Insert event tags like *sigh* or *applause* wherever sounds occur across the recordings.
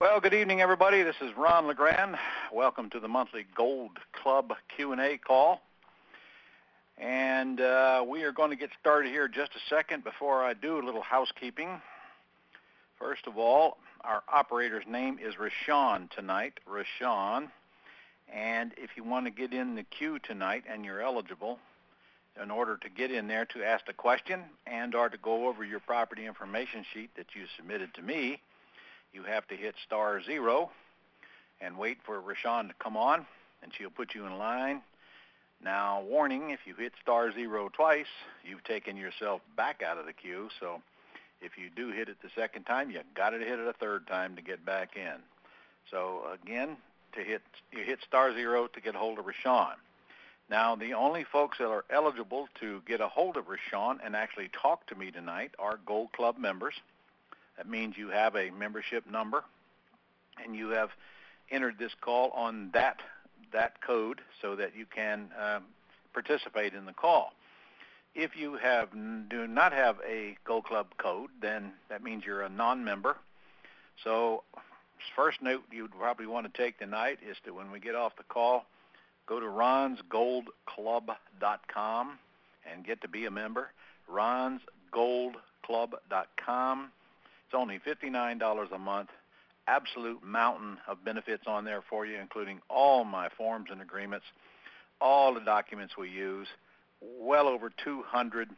Well, good evening, everybody. This is Ron LeGrand. Welcome to the monthly Gold Club Q&A call. And uh, we are going to get started here just a second. Before I do, a little housekeeping. First of all, our operator's name is Rashawn tonight, Rashawn. And if you want to get in the queue tonight and you're eligible, in order to get in there to ask a question and or to go over your property information sheet that you submitted to me, you have to hit star zero and wait for Rashawn to come on, and she'll put you in line. Now, warning, if you hit star zero twice, you've taken yourself back out of the queue, so if you do hit it the second time, you got to hit it a third time to get back in. So again, to hit you hit star zero to get a hold of Rashawn. Now, the only folks that are eligible to get a hold of Rashawn and actually talk to me tonight are Gold Club members. That means you have a membership number and you have entered this call on that that code so that you can um, participate in the call. If you have do not have a Gold Club code, then that means you're a non-member. So first note you'd probably want to take tonight is to when we get off the call, go to ronsgoldclub.com and get to be a member. ronsgoldclub.com. It's only $59 a month. Absolute mountain of benefits on there for you, including all my forms and agreements, all the documents we use, well over 200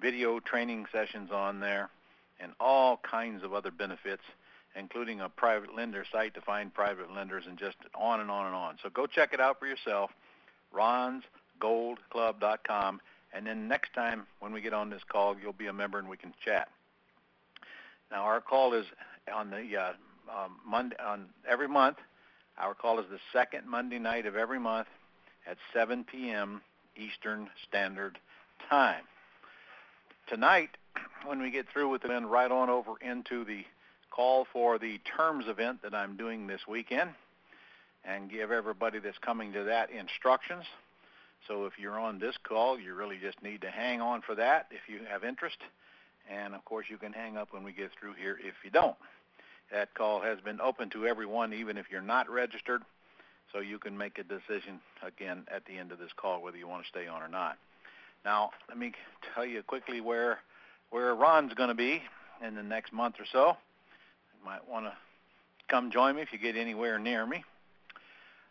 video training sessions on there, and all kinds of other benefits including a private lender site to find private lenders and just on and on and on. So go check it out for yourself, ronsgoldclub.com, and then next time when we get on this call, you'll be a member and we can chat. Now our call is on the uh, um, Monday on every month. Our call is the second Monday night of every month at 7 p.m. Eastern Standard Time. Tonight, when we get through with it, then right on over into the call for the terms event that I'm doing this weekend and give everybody that's coming to that instructions. So if you're on this call, you really just need to hang on for that if you have interest. And of course, you can hang up when we get through here if you don't. That call has been open to everyone, even if you're not registered. So you can make a decision again at the end of this call whether you want to stay on or not. Now, let me tell you quickly where where Ron's going to be in the next month or so You might want to come join me if you get anywhere near me.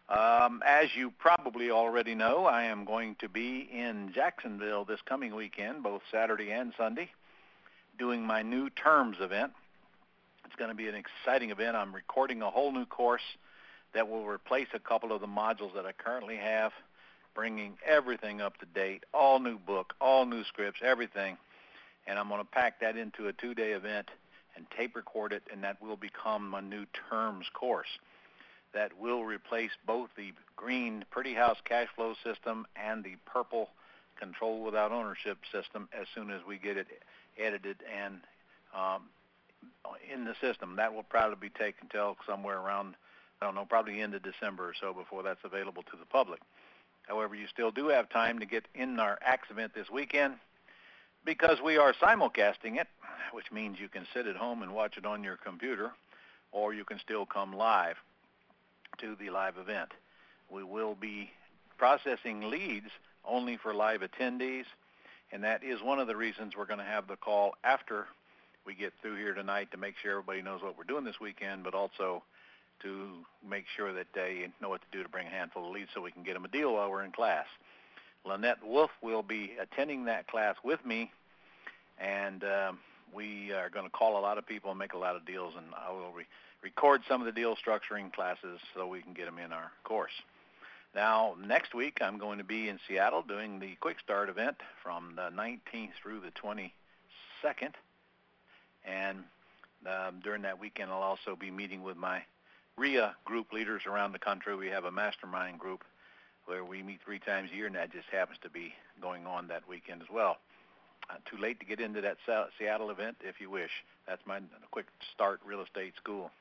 Um, as you probably already know, I am going to be in Jacksonville this coming weekend, both Saturday and Sunday, doing my new terms event. It's going to be an exciting event. I'm recording a whole new course that will replace a couple of the modules that I currently have, bringing everything up to date, all new book, all new scripts, everything. And I'm going to pack that into a two-day event and tape record it, and that will become a new terms course that will replace both the green Pretty House cash flow system and the purple control without ownership system as soon as we get it edited and um, in the system. That will probably be taken till somewhere around, I don't know, probably end of December or so before that's available to the public. However, you still do have time to get in our ACTS event this weekend because we are simulcasting it, which means you can sit at home and watch it on your computer, or you can still come live to the live event. We will be processing leads only for live attendees, and that is one of the reasons we're going to have the call after we get through here tonight to make sure everybody knows what we're doing this weekend, but also to make sure that they know what to do to bring a handful of leads so we can get them a deal while we're in class. Lynette Wolf will be attending that class with me, and um, we are going to call a lot of people and make a lot of deals, and I will re- record some of the deal structuring classes so we can get them in our course. Now, next week I'm going to be in Seattle doing the Quick Start event from the 19th through the 22nd, and um, during that weekend I'll also be meeting with my RIA group leaders around the country. We have a mastermind group where we meet three times a year, and that just happens to be going on that weekend as well. Uh, too late to get into that Seattle event if you wish. That's my quick start real estate school.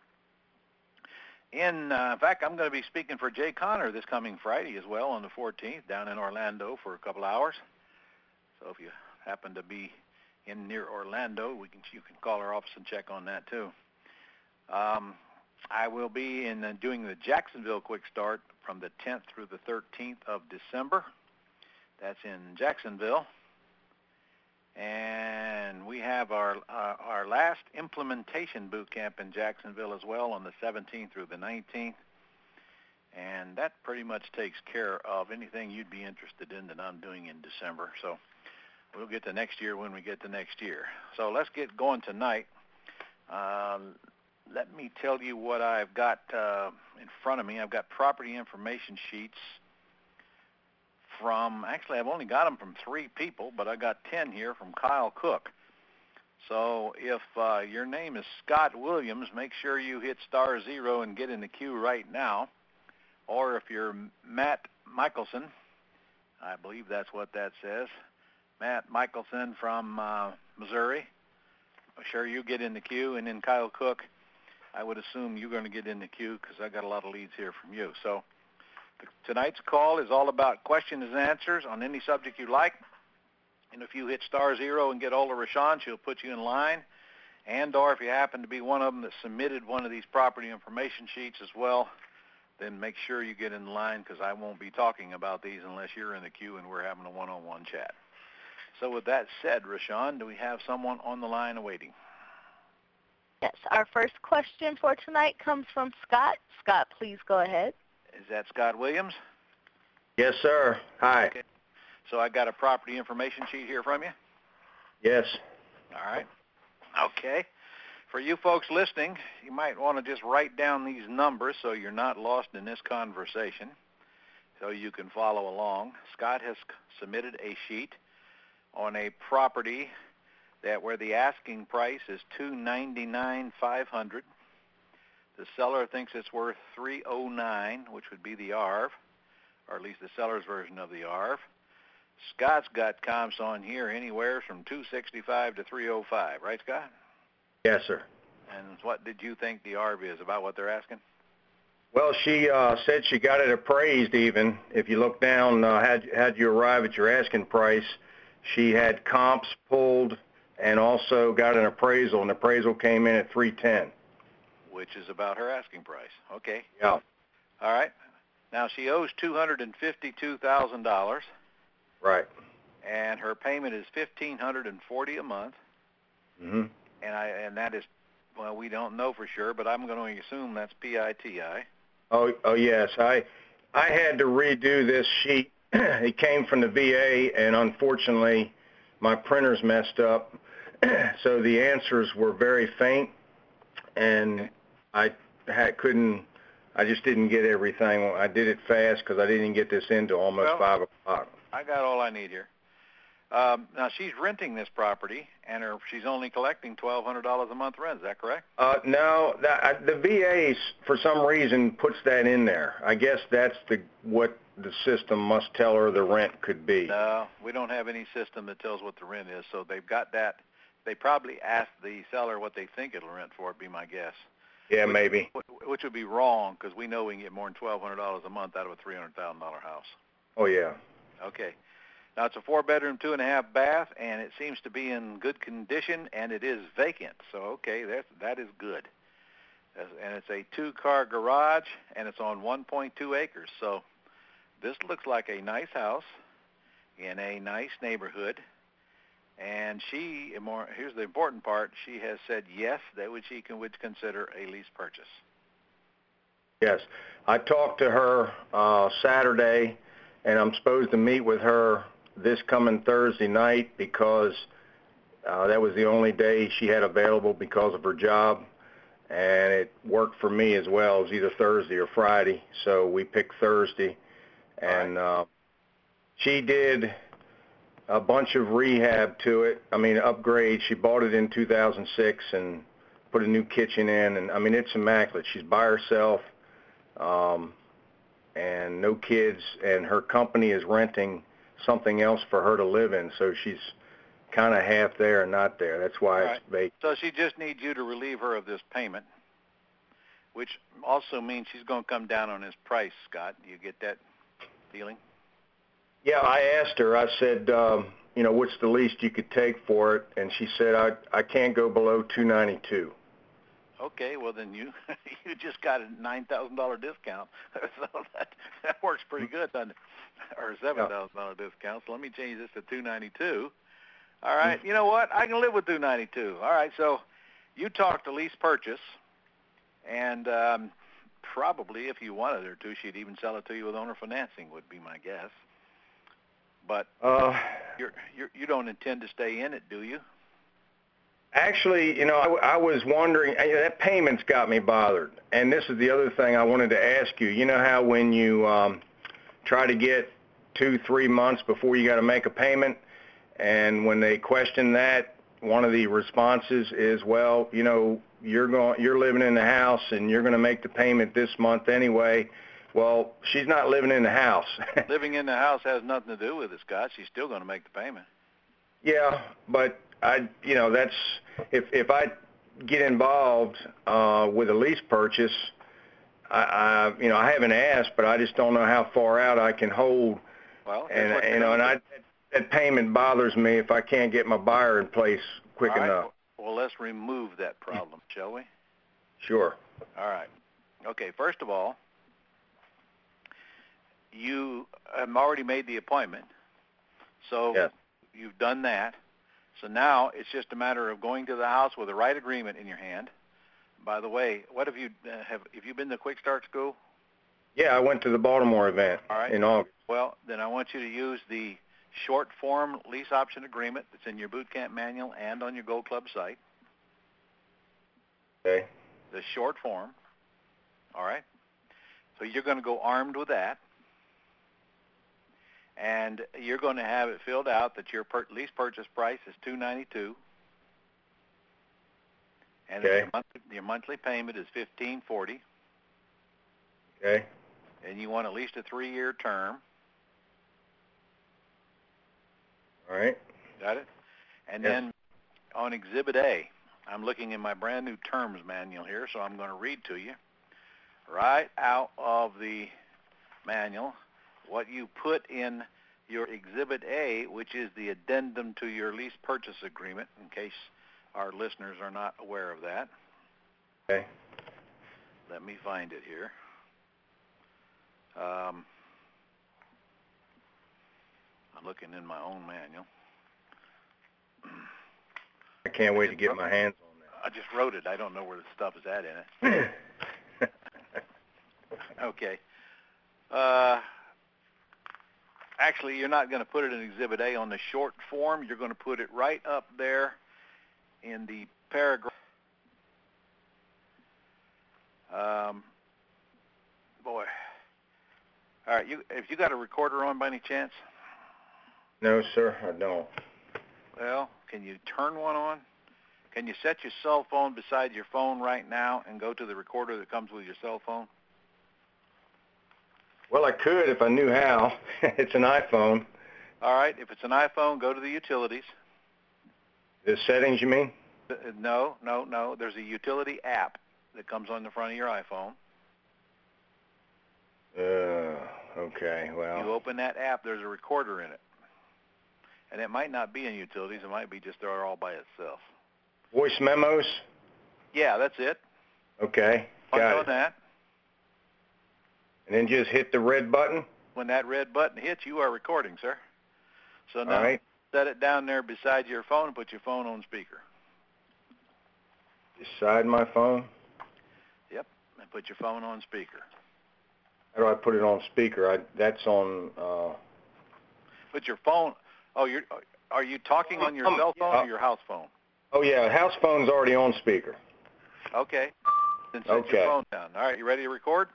In, uh, in fact, I'm going to be speaking for Jay Conner this coming Friday as well on the 14th down in Orlando for a couple hours. So if you happen to be in near Orlando, we can you can call our office and check on that too. Um, I will be in uh, doing the Jacksonville Quick Start from the 10th through the 13th of December. That's in Jacksonville. And we have our uh, our last implementation boot camp in Jacksonville as well on the 17th through the 19th. And that pretty much takes care of anything you'd be interested in that I'm doing in December. So we'll get to next year when we get to next year. So let's get going tonight. Um, let me tell you what I've got uh, in front of me. I've got property information sheets from, actually I've only got them from three people, but I got 10 here from Kyle Cook. So if uh, your name is Scott Williams, make sure you hit star zero and get in the queue right now. Or if you're Matt Michelson, I believe that's what that says, Matt Michelson from uh, Missouri, sure you get in the queue. And then Kyle Cook, I would assume you're going to get in the queue because I got a lot of leads here from you. So tonight's call is all about questions and answers on any subject you like. And if you hit star zero and get hold of Rashawn, she'll put you in line. And or if you happen to be one of them that submitted one of these property information sheets as well, then make sure you get in line because I won't be talking about these unless you're in the queue and we're having a one-on-one chat. So with that said, Rashawn, do we have someone on the line awaiting? Yes, our first question for tonight comes from Scott. Scott, please go ahead. Is that Scott Williams? Yes, sir. Hi. Okay. So I got a property information sheet here from you? Yes. All right. Okay. For you folks listening, you might want to just write down these numbers so you're not lost in this conversation, so you can follow along. Scott has submitted a sheet on a property that where the asking price is 299,500 the seller thinks it's worth three oh nine, which would be the ARV, or at least the seller's version of the ARV. Scott's got comps on here anywhere from two sixty five to three oh five, right, Scott? Yes, sir. And what did you think the ARV is about what they're asking? Well, she uh, said she got it appraised. Even if you look down, uh, had had you arrive at your asking price, she had comps pulled and also got an appraisal, and appraisal came in at 310. Which is about her asking price. Okay. Yeah. All right. Now she owes two hundred and fifty-two thousand dollars. Right. And her payment is fifteen hundred and forty a month. Mm-hmm. And I and that is well, we don't know for sure, but I'm going to assume that's PITI. Oh, oh yes. I I had to redo this sheet. *clears throat* it came from the VA, and unfortunately, my printer's messed up, *clears throat* so the answers were very faint, and I had, couldn't. I just didn't get everything. I did it fast because I didn't get this into almost Well, five o'clock. I got all I need here. Um, now she's renting this property, and her she's only collecting twelve hundred dollars a month rent. Is that correct? Uh, no, that, the VA for some reason puts that in there. I guess that's the what the system must tell her the rent could be. No, we don't have any system that tells what the rent is. So they've got that. They probably asked the seller what they think it'll rent for. Be my guess. Yeah, maybe. Which would be wrong because we know we can get more than twelve hundred dollars a month out of a three hundred thousand dollar house. Oh yeah. Okay. Now it's a four bedroom, two and a half bath, and it seems to be in good condition, and it is vacant. So okay, that that is good. And it's a two car garage, and it's on 1.2 acres. So this looks like a nice house in a nice neighborhood. And she, more, here's the important part, she has said yes, that which she can, would consider a lease purchase. Yes. I talked to her uh, Saturday, and I'm supposed to meet with her this coming Thursday night because uh, that was the only day she had available because of her job, and it worked for me as well. It was either Thursday or Friday, so we picked Thursday, and uh, she did a bunch of rehab to it. I mean, upgrade. She bought it in 2006 and put a new kitchen in, and I mean, it's immaculate. She's by herself um, and no kids, and her company is renting something else for her to live in, so she's kind of half there and not there. That's why Right. it's vacant. So she just needs you to relieve her of this payment, which also means she's going to come down on his price, Scott. Do you get that feeling? Yeah, I asked her. I said, um, you know, what's the least you could take for it? And she said, I I can't go below 292. Okay, well then you *laughs* you just got a nine thousand dollar discount, *laughs* so that that works pretty good, doesn't it? Or seven thousand dollar discount. So let me change this to two ninety two. All right, you know what? I can live with two ninety two. All right, so you talked to lease purchase, and um, probably if you wanted her to, she'd even sell it to you with owner financing. Would be my guess. But Uh, you're, you're you don't intend to stay in it, do you? Actually, you know, I, I was wondering, that payment's got me bothered. And this is the other thing I wanted to ask you. You know how when you um, try to get two, three months before you got to make a payment, and when they question that, one of the responses is, well, you know, you're going, you're living in the house and you're going to make the payment this month anyway. Well, she's not living in the house. *laughs* Living in the house has nothing to do with it, Scott. She's still going to make the payment. Yeah, but I, you know, that's if if I get involved uh, with a lease purchase, I, I, you know, I haven't asked, but I just don't know how far out I can hold, Well, and you know, and I that payment bothers me if I can't get my buyer in place quick All right, enough. Well, let's remove that problem, shall we? Sure. All right. Okay. First of all, you have already made the appointment, so Yes. you've done that. So now it's just a matter of going to the house with the right agreement in your hand. By the way, what have you uh, have? Have you been to Quick Start School? Yeah, I went to the Baltimore event All right. in August. Well, then I want you to use the short form lease option agreement that's in your boot camp manual and on your Gold Club site. Okay. The short form. All right. So you're going to go armed with that, and you're going to have it filled out that your per- lease purchase price is two ninety two, and Okay. your monthly your monthly payment is fifteen forty, Okay. and you want at least a three year term. All right. Got it? And Yes. then on Exhibit A, I'm looking in my brand new terms manual here, so I'm going to read to you right out of the manual what you put in your Exhibit A, which is the addendum to your lease purchase agreement, in case our listeners are not aware of that. Okay. Let me find it here. Um, I'm looking in my own manual. I can't wait to get my hands it. on that. I just wrote it. I don't know where the stuff is at in it. *laughs* Okay. Uh, actually, you're not going to put it in Exhibit A on the short form. You're going to put it right up there in the paragraph. Um, boy. All right. You, if you got a recorder on by any chance, no, sir, I don't. well, can you turn one on? Can you set your cell phone beside your phone right now and go to the recorder that comes with your cell phone? Well, I could if I knew how. *laughs* it's an iPhone. All right. If it's an iPhone, go to the utilities. The settings, you mean? Uh, No, no, no. There's a utility app that comes on the front of your iPhone. Uh, okay. Well, You open that app, there's a recorder in it. And it might not be in utilities. It might be just there all by itself. voice memos. Yeah, that's it. Okay, Punch got on it. that. And then just hit the red button. When that red button hits, you are recording, sir. So now right. set it down there beside your phone and put your phone on speaker. Beside my phone. Yep, and put your phone on speaker. How do I put it on speaker? I that's on. Uh, Put your phone. Oh, you're. Are you talking on your Um, cell phone uh, or your house phone? oh yeah, house phone's already on speaker. Okay. Then set Okay. your phone down. All right. You ready to record?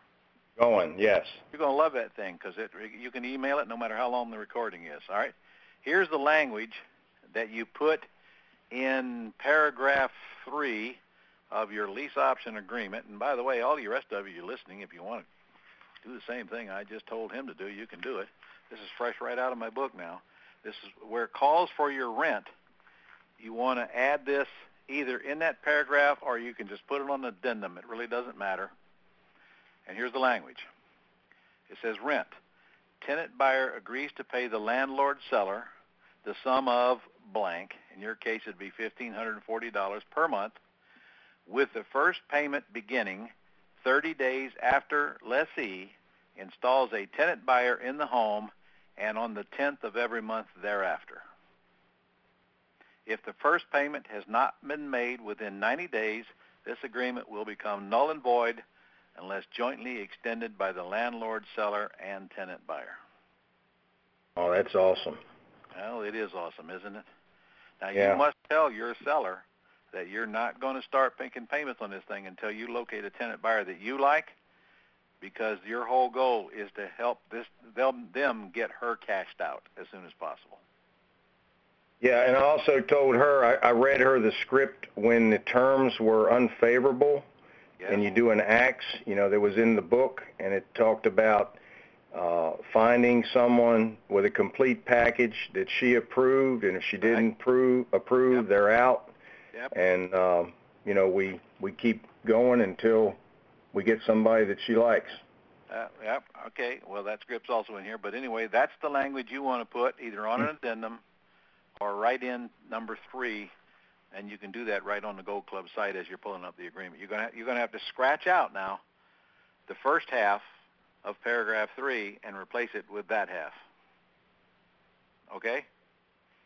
Going. Yes. You're going to love that thing because it, you can email it no matter how long the recording is. All right. Here's the language that you put in paragraph three of your lease option agreement. And by the way, all the rest of you listening, if you want to do the same thing I just told him to do, you can do it. This is fresh right out of my book now. This is where it calls for your rent. You want to add this either in that paragraph or you can just put it on the addendum. It really doesn't matter. And here's the language. It says rent. Tenant buyer agrees to pay the landlord seller the sum of blank. In your case, it'd be $1,540 per month with the first payment beginning 30 days after lessee installs a tenant buyer in the home and on the 10th of every month thereafter. If the first payment has not been made within 90 days, this agreement will become null and void unless jointly extended by the landlord, seller, and tenant buyer. Oh, that's awesome. Well, it is awesome, isn't it? Now, Yeah. you must tell your seller that you're not going to start making payments on this thing until you locate a tenant buyer that you like because your whole goal is to help this them, them get her cashed out as soon as possible. Yeah, and I also told her, I, I read her the script when the terms were unfavorable, Yes? and you do an ax, you know, that was in the book, and it talked about uh, finding someone with a complete package that she approved, and if she didn't prove, approve, Yep. they're out. Yep. And, um, you know, we, we keep going until we get somebody that she likes. Uh, yep. Okay. Well, that script's also in here, but anyway, that's the language you want to put either on an addendum or right in number three, and you can do that right on the Gold Club site as you're pulling up the agreement. You're gonna you're gonna have to scratch out now the first half of paragraph three and replace it with that half. Okay.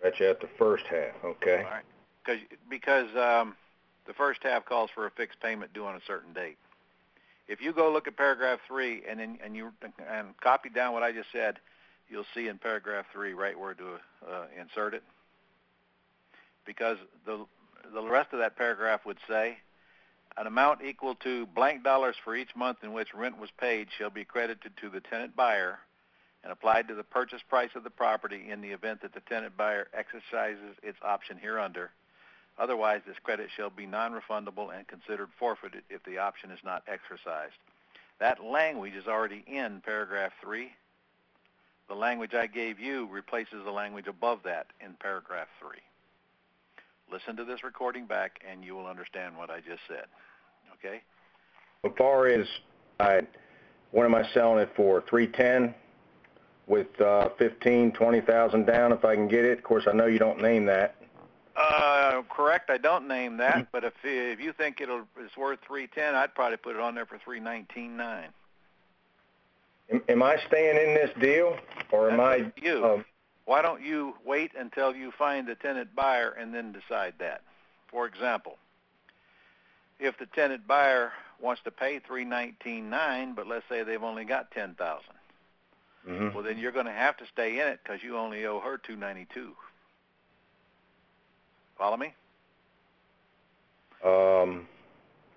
That's at the first half, okay? All right. Cause, because um, the first half calls for a fixed payment due on a certain date. If you go look at paragraph three and then and you and copy down what I just said, you'll see in paragraph three right where to uh, insert it. Because the the rest of that paragraph would say, an amount equal to blank dollars for each month in which rent was paid shall be credited to the tenant buyer and applied to the purchase price of the property in the event that the tenant buyer exercises its option hereunder. Otherwise, this credit shall be non-refundable and considered forfeited if the option is not exercised. That language is already in paragraph 3. The language I gave you replaces the language above that in paragraph 3. Listen to this recording back and you will understand what I just said. Okay? As far as, I, what am I selling it for? 310 with uh, 15, 20,000 down if I can get it. Of course, I know you don't name that. Uh, correct. I don't name that, but if if you think it'll it's worth three ten, I'd probably put it on there for three nineteen nine. Am, am I staying in this deal, or am That's I? you. Um, Why don't you wait until you find a tenant buyer and then decide that? For example, if the tenant buyer wants to pay three nineteen nine, but let's say they've only got ten thousand, mhm. well then you're going to have to stay in it because you only owe her two ninety two. Follow me? Um,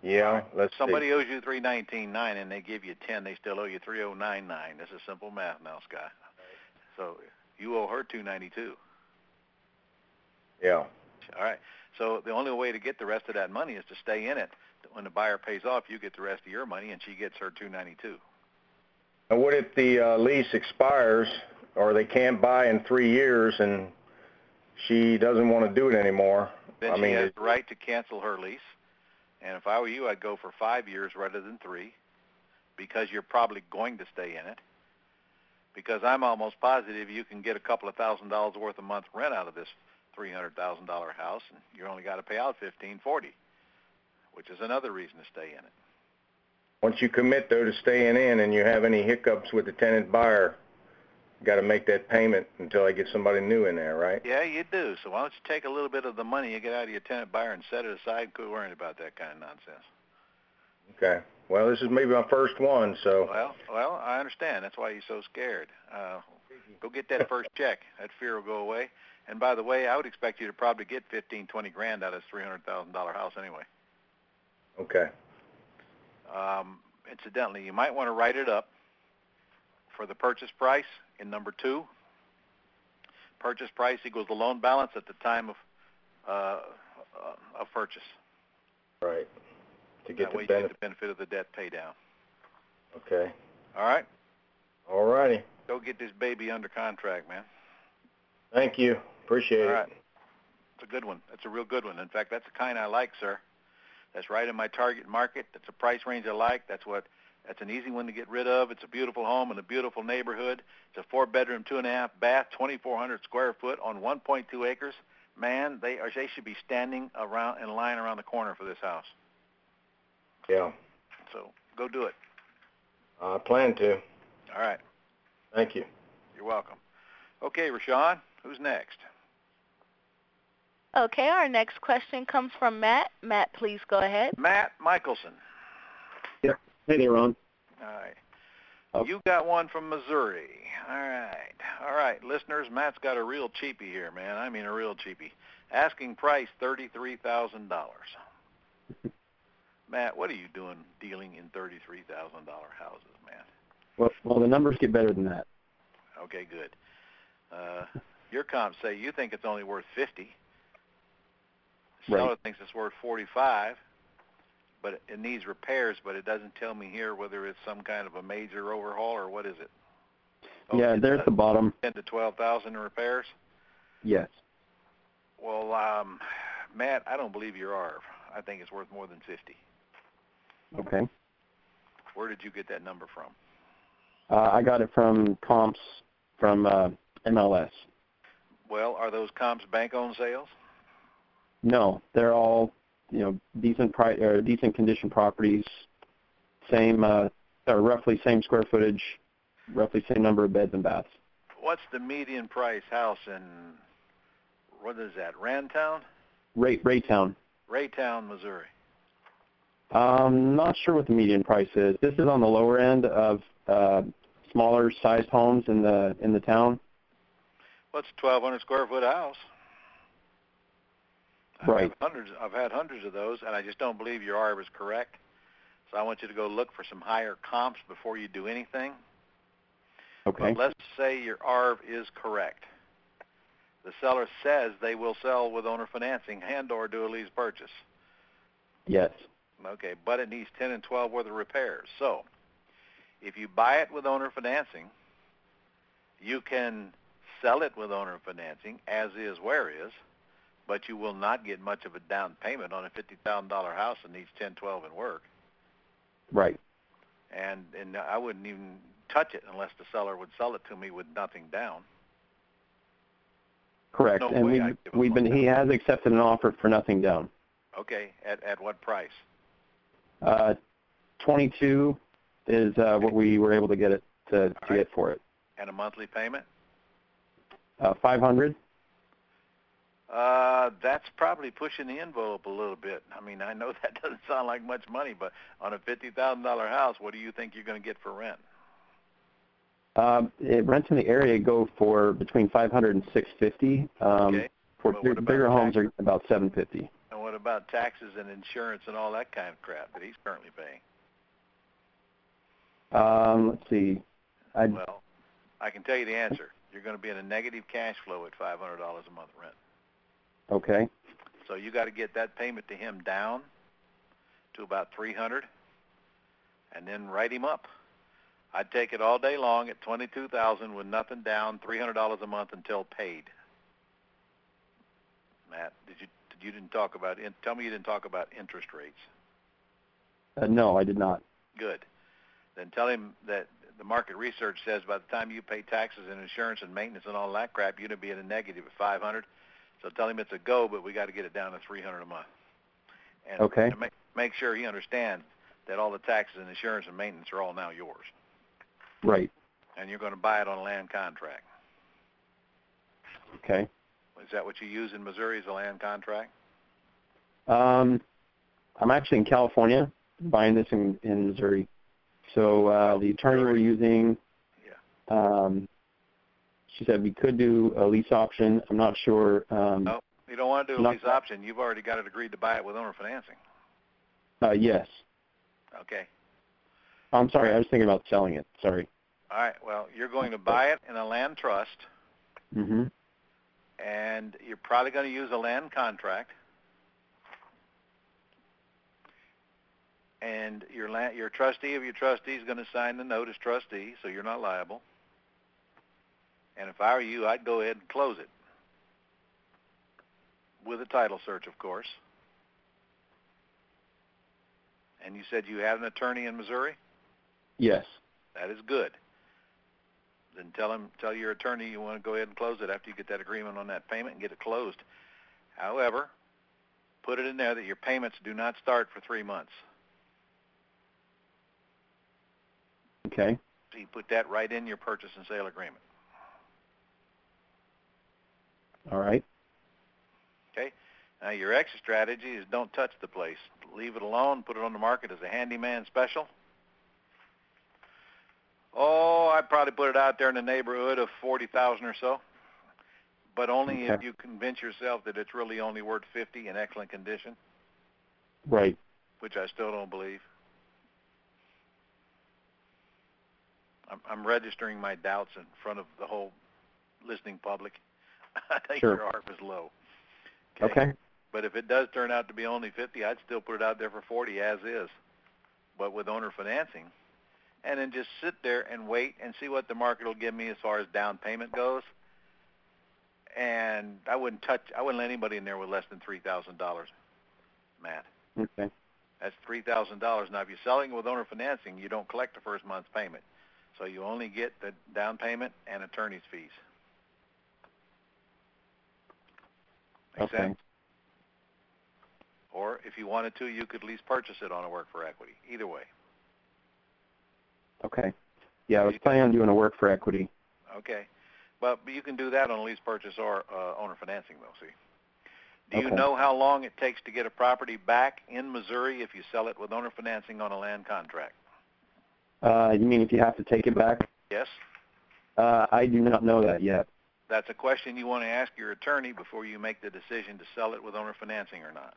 yeah. Right. Let's Somebody see. owes you three nineteen nine, and they give you ten. They still owe you three oh nine nine. This is simple math now, Scott. So you owe her two ninety two. Yeah. All right. So the only way to get the rest of that money is to stay in it. When the buyer pays off, you get the rest of your money, and she gets her two ninety two. Now, what if the uh, lease expires, or they can't buy in three years, and she doesn't want to do it anymore? Then I she mean, has the right to cancel her lease. And if I were you, I'd go for five years rather than three, because you're probably going to stay in it. Because I'm almost positive you can get a couple of thousand dollars worth a month rent out of this three hundred thousand dollar house, and you only got to pay out fifteen forty, which is another reason to stay in it. Once you commit though to staying in, and you have any hiccups with the tenant buyer, you got to make that payment until I get somebody new in there, right? Yeah, you do. So why don't you take a little bit of the money you get out of your tenant buyer and set it aside quit worrying about that kind of nonsense. Okay. Well, this is maybe my first one, so Well, well, I understand. That's why you're so scared. Uh, go get that *laughs* first check. That fear will go away. And by the way, I would expect you to probably get fifteen, twenty grand out of this three hundred thousand dollar house anyway. okay. Um, incidentally, you might want to write it up for the purchase price in number two. Purchase price equals the loan balance at the time of uh, uh, of purchase. Right. To get that the way you get benefit. the benefit of the debt pay down. Okay. All right, All righty. go get this baby under contract, man. Thank you. Appreciate All it. right. It's a good one. That's a real good one. In fact, that's the kind I like, sir. That's right in my target market. That's a price range I like. That's what. That's an easy one to get rid of. It's a beautiful home in a beautiful neighborhood. It's a four-bedroom, two and a half bath, 2,400 square foot on 1.2 acres. Man, they are. They should be standing around in line around the corner for this house. Yeah, So go do it. I plan to. All right. Thank you. You're welcome. Okay, Rashawn, who's next? Okay, our next question comes from Matt. Matt, please go ahead. Matt Michelson. Hey there, Ron. All right. Oh. You got one from Missouri. All right. All right, listeners, Matt's got a real cheapie here, man. I mean a real cheapie. Asking price thirty-three thousand dollars. *laughs* Matt, what are you doing dealing in thirty-three thousand dollar houses, man? Well, well, the numbers get better than that. Okay, good. Uh, your comps say you think it's only worth fifty. Right. Seller thinks it's worth forty-five, but it needs repairs. But it doesn't tell me here whether it's some kind of a major overhaul or what is it. Oh, yeah, there's uh, the bottom. ten to twelve thousand in repairs. Yes. Well, um, Matt, I don't believe your ARV. I think it's worth more than fifty. Okay. Where did you get that number from? Uh, I got it from comps from uh, MLS. Well, are those comps bank-owned sales? No, they're all you know decent price or decent condition properties. Same, uh, or roughly same square footage, roughly same number of beds and baths. What's the median price house in what is that? Rantown, Ray Raytown. Raytown, Missouri. Um, not sure what the median price is. This is on the lower end of uh, smaller sized homes in the in the town. What's a 1,200 square foot house? I've Right. hundreds. I've had hundreds of those, and I just don't believe your ARV is correct. So I want you to go look for some higher comps before you do anything. Okay. But let's say your ARV is correct. The seller says they will sell with owner financing and or do a lease purchase. Yes. Okay, but it needs 10 and 12 worth of repairs. So if you buy it with owner financing, you can sell it with owner financing as is where is, but you will not get much of a down payment on a $50,000 house that needs 10, 12 and work. Right. And and I wouldn't even touch it unless the seller would sell it to me with nothing down. Correct. No and we him we've been he has accepted an offer for nothing down. Okay, at at what price? Uh, 22 is uh, what we were able to get it to, to right. get for it. And a monthly payment? Uh, 500. Uh, that's probably pushing the envelope a little bit. I mean, I know *laughs* that doesn't sound like much money, but on a fifty thousand dollar house, what do you think you're going to get for rent? Uh, it, rents in the area go for between 500 and 650. Um, Okay. For Well, big- bigger homes are about 750. And what about taxes and insurance and all that kind of crap that he's currently paying? Um, let's see. I Well, I can tell you the answer. You're going to be in a negative cash flow at five hundred dollars a month rent. okay. So you got to get that payment to him down to about three hundred, and then write him up. I'd take it all day long at twenty-two thousand with nothing down, three hundred dollars a month until paid. Matt, did you you didn't talk about? in- Tell me you didn't talk about interest rates. Uh, no, I did not. Good. Then tell him that the market research says by the time you pay taxes and insurance and maintenance and all that crap, you're going to be in a negative at 500. So tell him it's a go, but we got to get it down to 300 a month. And, Okay. and make make sure he understands that all the taxes and insurance and maintenance are all now yours, Right. and you're going to buy it on a land contract. Okay. Is that what you use in Missouri as a land contract? Um, I'm actually in California, buying this in, in Missouri. So uh, Oh, the attorney we're using, Yeah. um, she said we could do a lease option. I'm not sure. Um, No. You don't want to do a Not- lease option. You've already got it agreed to buy it with owner financing. uh, yes. Okay. I'm sorry. I was thinking about selling it. Sorry. All right. Well, you're going to buy it in a land trust. hmm and you're probably going to use a land contract. And your land, your trustee of your trustee is going to sign the note as trustee, so you're not liable. And if I were you, I'd go ahead and close it with a title search, of course. And you said you had an attorney in Missouri. Yes. That is good then tell him, tell your attorney you want to go ahead and close it after you get that agreement on that payment and get it closed. However, put it in there that your payments do not start for three months. Okay. So you put that right in your purchase and sale agreement. All right. Okay. Now your exit strategy is don't touch the place. Leave it alone. Put it on the market as a handyman special. Oh, I'd probably put it out there in the neighborhood of forty thousand or so, but only if you convince yourself that it's really only worth fifty in excellent condition, Right. which I still don't believe. I'm, I'm registering my doubts in front of the whole listening public. *laughs* I think Sure. your ARV is low. Okay. But if it does turn out to be only 50, I'd still put it out there for 40 as is, but with owner financing. And then just sit there and wait and see what the market will give me as far as down payment goes. And I wouldn't touch, I wouldn't let anybody in there with less than $3,000, Matt. Okay. That's $3,000. Now, if you're selling with owner financing, you don't collect the first month's payment. So you only get the down payment and attorney's fees. Make Okay. sense? Or if you wanted to, you could lease purchase it on a work for equity. Either way. Okay. Yeah, I was planning on doing a work for equity. Okay. But, but you can do that on a lease purchase or uh, owner financing, though, see? Do you Okay. know how long it takes to get a property back in Missouri if you sell it with owner financing on a land contract? Uh, you mean if you have to take it back? Yes? Uh, I do not know that yet. That's a question you want to ask your attorney before you make the decision to sell it with owner financing or not.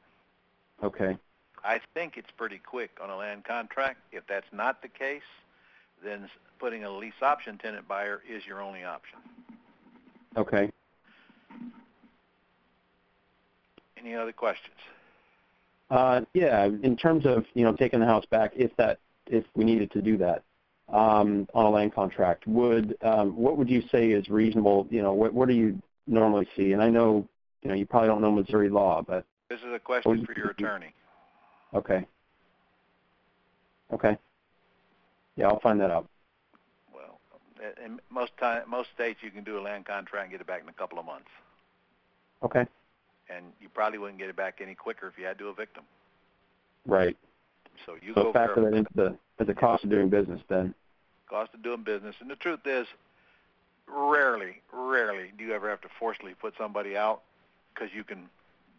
Okay. I think it's pretty quick on a land contract. If that's not the case, then putting a lease option tenant buyer is your only option. Okay. Any other questions? Uh, yeah, in terms of, you know, taking the house back, if that, if we needed to do that, um, on a land contract, would, um, what would you say is reasonable, you know, what, what do you normally see? And I know, you know, you probably don't know Missouri law, but, This is a question for your attorney. okay. Okay. Yeah, I'll find that out. Well, in most time, most states you can do a land contract and get it back in a couple of months, Okay. and you probably wouldn't get it back any quicker if you had to evict them. Right. So you So go factor that into the, a cost of doing business then. cost of doing business. And the truth is, rarely, rarely do you ever have to forcibly put somebody out because you can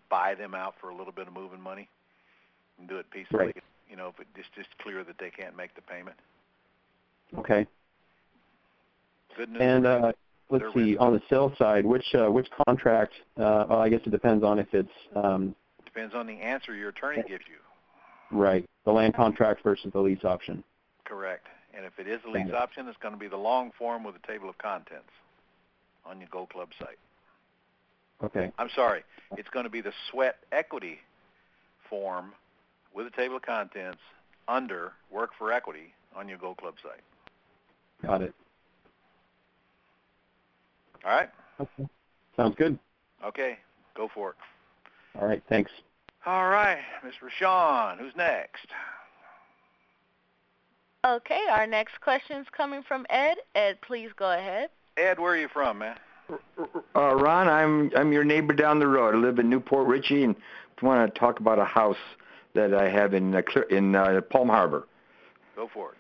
buy them out for a little bit of moving money and do it peacefully. Right. You know, if it's just clear that they can't make the payment. Okay. Good news. And uh, They're let's see, on the sales side, which uh, which contract? Uh, well, I guess it depends on if it's um, Depends on the answer your attorney gives you. right the land contract versus the lease option. Correct. And if it is a lease option, it's going to be the long form with a table of contents on your Gold Club site. Okay. I'm sorry, it's going to be the sweat equity form with a table of contents under work for equity on your Gold Club site. Got it. All right? Okay. Sounds good. Okay, go for it. All right. Thanks. All right, Mr. Rashawn, who's next? Okay, our next question is coming from Ed. Ed, please go ahead. Ed, where are you from, man? Uh, Ron, I'm I'm your neighbor down the road. I live in New Port Richey, and I want to talk about a house that I have in uh, in uh, Palm Harbor. Go for it.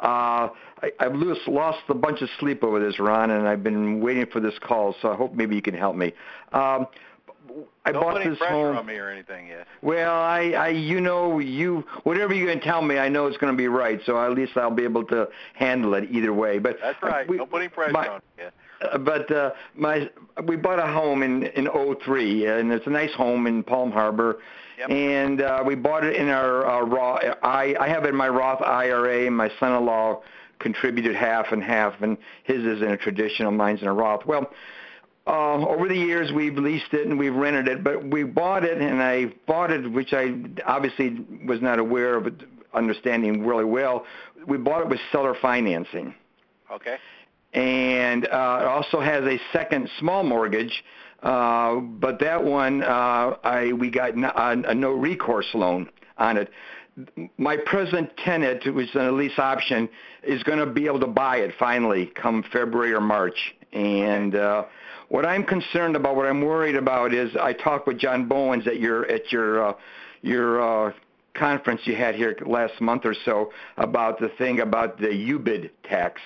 Uh, I, I've lost, lost a bunch of sleep over this, Ron, and I've been waiting for this call. So I hope maybe you can help me. Um, I Don't bought this pressure home. on me or anything yet. Well, I, I, you know, you, whatever you're going to tell me, I know it's going to be right. So at least I'll be able to handle it either way. But That's right. we- Don't put any pressure my- on me yet. uh, but uh, my we bought a home in in '03, and it's a nice home in Palm Harbor. Yep. And uh, we bought it in our uh, Roth. I I have it in my Roth IRA, and my son-in-law contributed half and half, and his is in a traditional, mine's in a Roth. Well. Uh, over the years, we've leased it and we've rented it, but we bought it, and I bought it, which I obviously was not aware of, understanding really well. We bought it with seller financing Okay. and uh, it also has a second small mortgage, uh, but that one uh, I we got n- a, a no recourse loan on it. My present tenant, who is a lease option, is going to be able to buy it finally come February or March. And uh, what I'm concerned about, what I'm worried about, is I talked with John Bowens at your at your uh, your uh, conference you had here last month or so about the thing about the UBIT tax.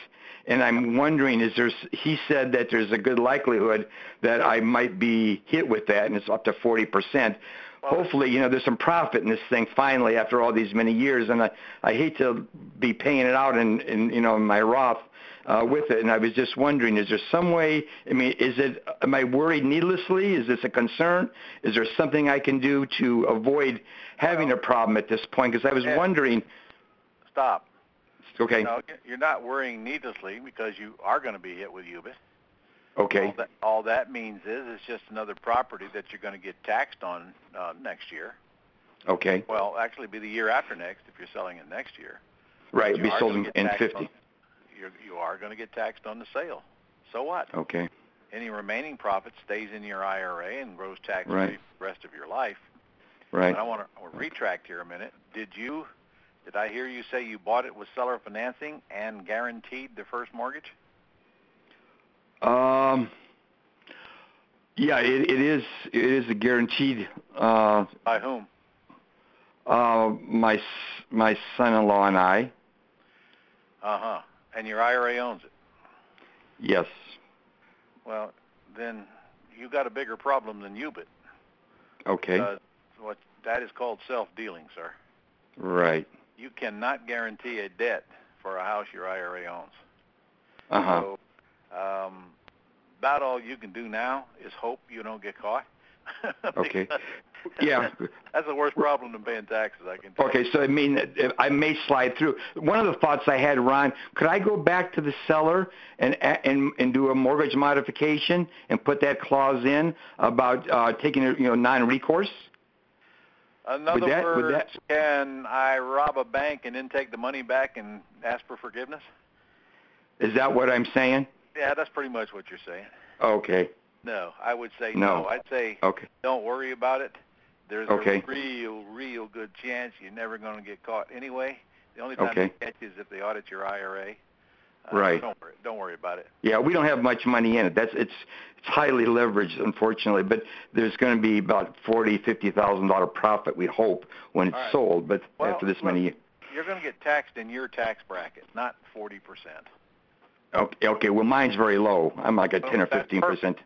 And I'm wondering, is there? He said that there's a good likelihood that I might be hit with that, and it's up to 40 percent. Well- Hopefully, you know, there's some profit in this thing finally after all these many years, and I I hate to be paying it out in in you know in my Roth uh, with it. And I was just wondering, is there some way? I mean, is it? Am I worried needlessly? Is this a concern? Is there something I can do to avoid having a problem at this point? Because I was wondering. Stop. Okay. No, you're not worrying needlessly because you are going to be hit with UBIT. Okay. All that, all that means is it's just another property that you're going to get taxed on uh, next year. Okay. Well, actually, be the year after next if you're selling it next year. Right. It'd be sold in, in 50. On, you're, you are going to get taxed on the sale. So what? Okay. Any remaining profit stays in your IRA and grows tax free Right. the rest of your life. Right. But I want to retract here a minute. Did you? Did I hear you say you bought it with seller financing and guaranteed the first mortgage? Um. Yeah, it, it is. It is a guaranteed. Uh, By whom? uh, my my son-in-law and I. Uh huh. And your IRA owns it. Yes. Well, then you got a bigger problem than you UBIT. Okay. Uh, what that is called self-dealing, sir. right. You cannot guarantee a debt for a house your IRA owns. Uh huh. So, um, about all you can do now is hope you don't get caught. *laughs* Okay. Yeah. *laughs* That's the worst problem than paying taxes, I can tell Okay, you. so I mean, I may slide through. One of the thoughts I had, Ron, could I go back to the seller and and and do a mortgage modification and put that clause in about uh, taking you know, non-recourse? In other that- that- can I rob a bank and then take the money back and ask for forgiveness? Is that what I'm saying? Yeah, that's pretty much what you're saying. Okay. No, I would say No. no. I'd say Okay. don't worry about it. There's Okay. a real, real good chance you're never going to get caught anyway. The only time Okay. they catch you is if they audit your IRA. Uh, Right. Don't worry. Don't worry about it. Yeah, we don't have much money in it. That's it's it's highly leveraged, unfortunately. But there's going to be about forty, fifty thousand dollar profit. We hope when it's right. sold. But Well, after this many. You're going to get taxed in your tax bracket, not 40%. Okay, okay. Well, mine's very low. I'm like at ten or fifteen percent.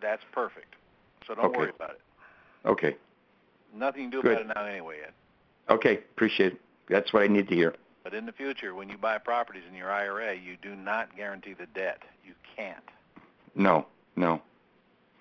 That's perfect. So don't Okay. worry about it. Okay. Nothing to do Good. about it now anyway, Ed. Okay. Appreciate it. That's what I need to hear. But in the future, when you buy properties in your IRA, you do not guarantee the debt. You can't. No, no,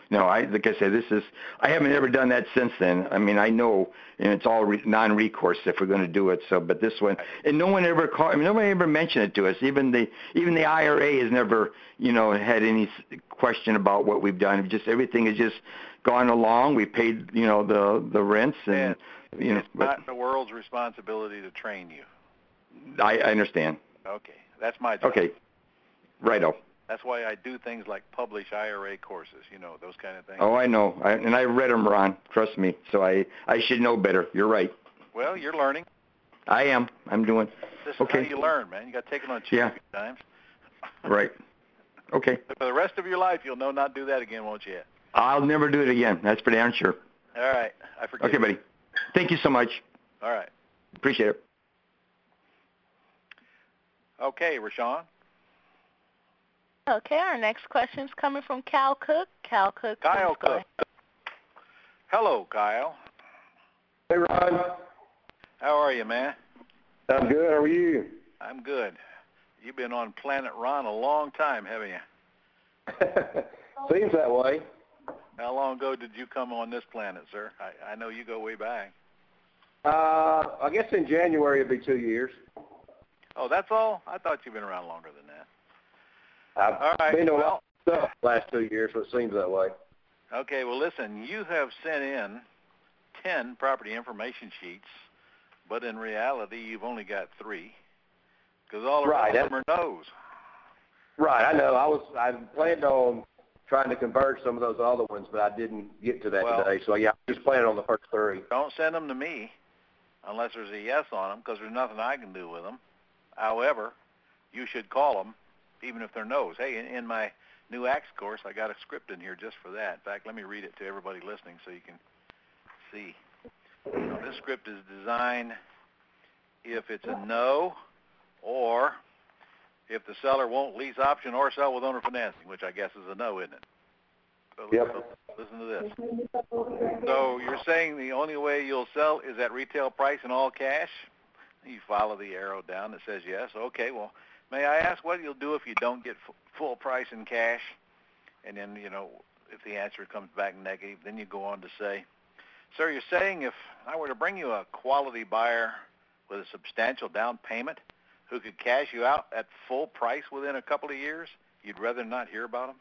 no. I like I said, this is. I haven't ever done that since then. I mean, I know, and it's all re- non-recourse if we're going to do it. So, but this one, and no one ever called. I mean, nobody ever mentioned it to us. Even the even the IRA has never, you know, had any question about what we've done. Just everything has just gone along. We paid, you know, the the rents and. You know, it's but not the world's responsibility to train you. I, I understand. Okay, that's my job. Okay, righto. That's why I do things like publish IRA courses. You know those kind of things. Oh, I know, I, and I read them, Ron. Trust me. So I I should know better. You're right. Well, you're learning. I am. I'm doing. This is Okay. how you learn, man. You got to take it on the chin Yeah. times. *laughs* Right. Okay. But for the rest of your life, you'll know not do that again, won't you? I'll never do it again. That's for damn sure. All right. I forget. Okay, buddy. Thank you so much. All right. Appreciate it. Okay, Rashawn. Okay, our next question is coming from Cal Cook. Cal Cook. Kyle Cook. Hello, Kyle. Hey, Ron. How are you, man? I'm good. How are you? I'm good. You've been on Planet Ron a long time, haven't you? *laughs* Seems that way. How long ago did you come on this planet, sir? I, I know you go way back. Uh, I guess in January it'll be two years. Oh, that's all? I thought you'd been around longer than that. I've All right, been to a well- lot of stuff the last two years, so it seems that way. Okay, well, listen, you have sent in 10 property information sheets, but in reality, you've only got three because all the Right, of them are no's. Right, I know. I was I planned on trying to convert some of those other ones, but I didn't get to that Well- today. So yeah, I'm just planning on the first three. Don't send them to me unless there's a yes on them because there's nothing I can do with them. However, you should call them even if they're no's. Hey, in, in my new ACTS course, I got a script in here just for that. In fact, let me read it to everybody listening so you can see. Now, this script is designed if it's a no, or if the seller won't lease option or sell with owner financing, which I guess is a no, isn't it? So, Yep. listen to this. So you're saying the only way you'll sell is at retail price and all cash? You follow the arrow down that says yes. Okay, well, may I ask what you'll do if you don't get f- full price in cash? And then, you know, if the answer comes back negative, then you go on to say, Sir, you're saying if I were to bring you a quality buyer with a substantial down payment who could cash you out at full price within a couple of years, you'd rather not hear about them?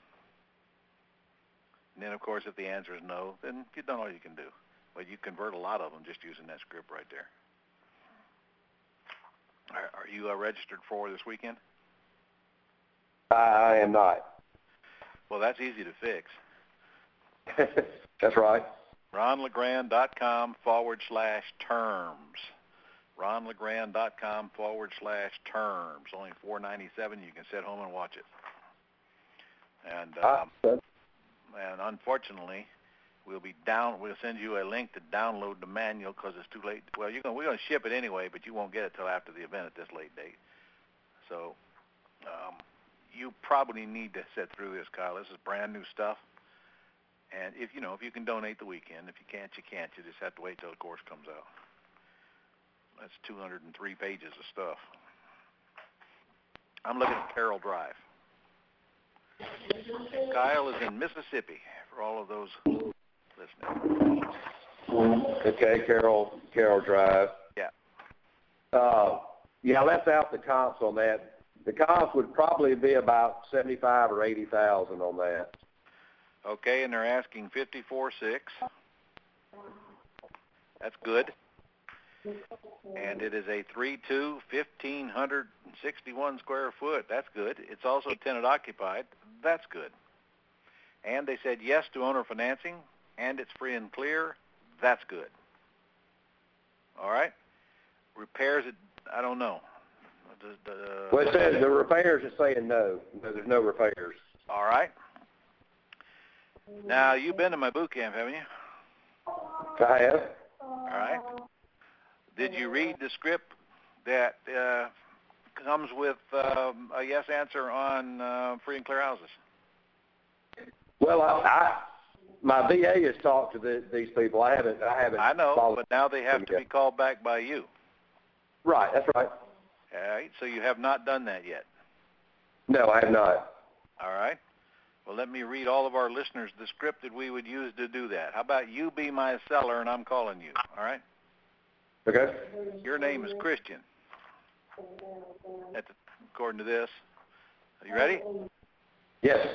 And then, of course, if the answer is no, then you've done all you can do. Well, you convert a lot of them just using that script right there. Are, are you uh, registered for this weekend? I, I am not. Well, that's easy to fix. *laughs* That's right. ronlegrand.com forward slash terms. ronlegrand.com forward slash terms. Only four ninety seven. You can sit home and watch it. And Ah, um, and unfortunately, we'll be down. We'll send you a link to download the manual because it's too late. Well, you're gonna we're gonna ship it anyway, but you won't get it till after the event at this late date. So, um, you probably need to sit through this, Kyle. This is brand new stuff. And if you know, if you can donate the weekend, if you can't, you can't. You just have to wait till the course comes out. That's 203 pages of stuff. I'm looking at Carroll Drive. Kyle is in Mississippi for all of those listening. Okay, Carroll, Carroll Drive. Yeah. Uh, yeah, I left out the comps on that. The comps would probably be about seventy-five or eighty thousand on that. Okay, and they're asking 54.6. That's good. And it is a 3-2, 1,561 square foot. That's good. It's also tenant occupied. That's good. And they said yes to owner financing, and it's free and clear. That's good. All right. Repairs, I don't know. The- the- Well, it says the repairs is saying no. No, There's no repairs. All right. Now you've been to my boot camp, haven't you? I have. All right. Did you read the script that uh, comes with um, a yes answer on uh, free and clear houses? Well, I, I my VA has talked to the, these people. I haven't. I haven't. I know, but now they have to be called back by you. Right. That's right. All right. So you have not done that yet. No, I have not. All right. Well, let me read all of our listeners the script that we would use to do that. How about you be my seller and I'm calling you? All right. Okay. Your name is Christian. That's according to this. Are you ready? Yes.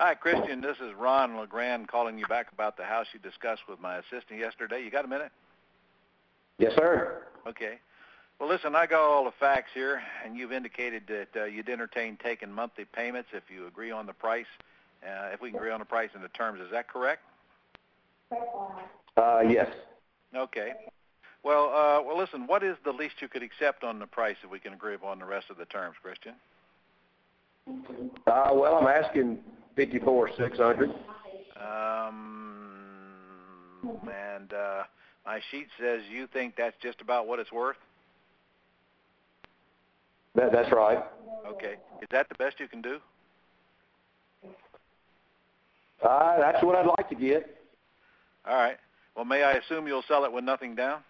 Hi, Christian. This is Ron LeGrand calling you back about the house you discussed with my assistant yesterday. You got a minute? Yes, sir. Okay. Well, listen, I got all the facts here, and you've indicated that uh, you'd entertain taking monthly payments if you agree on the price, uh, if we can agree on the price and the terms. Is that correct? Uh, yes. Okay. Well, uh, well, listen. What is the least you could accept on the price if we can agree upon the rest of the terms, Christian? Uh, well, I'm asking fifty-four six hundred. Um, and uh, my sheet says you think that's just about what it's worth. That, that's right. Okay. Is that the best you can do? Uh, that's what I'd like to get. All right. Well, may I assume you'll sell it with nothing down?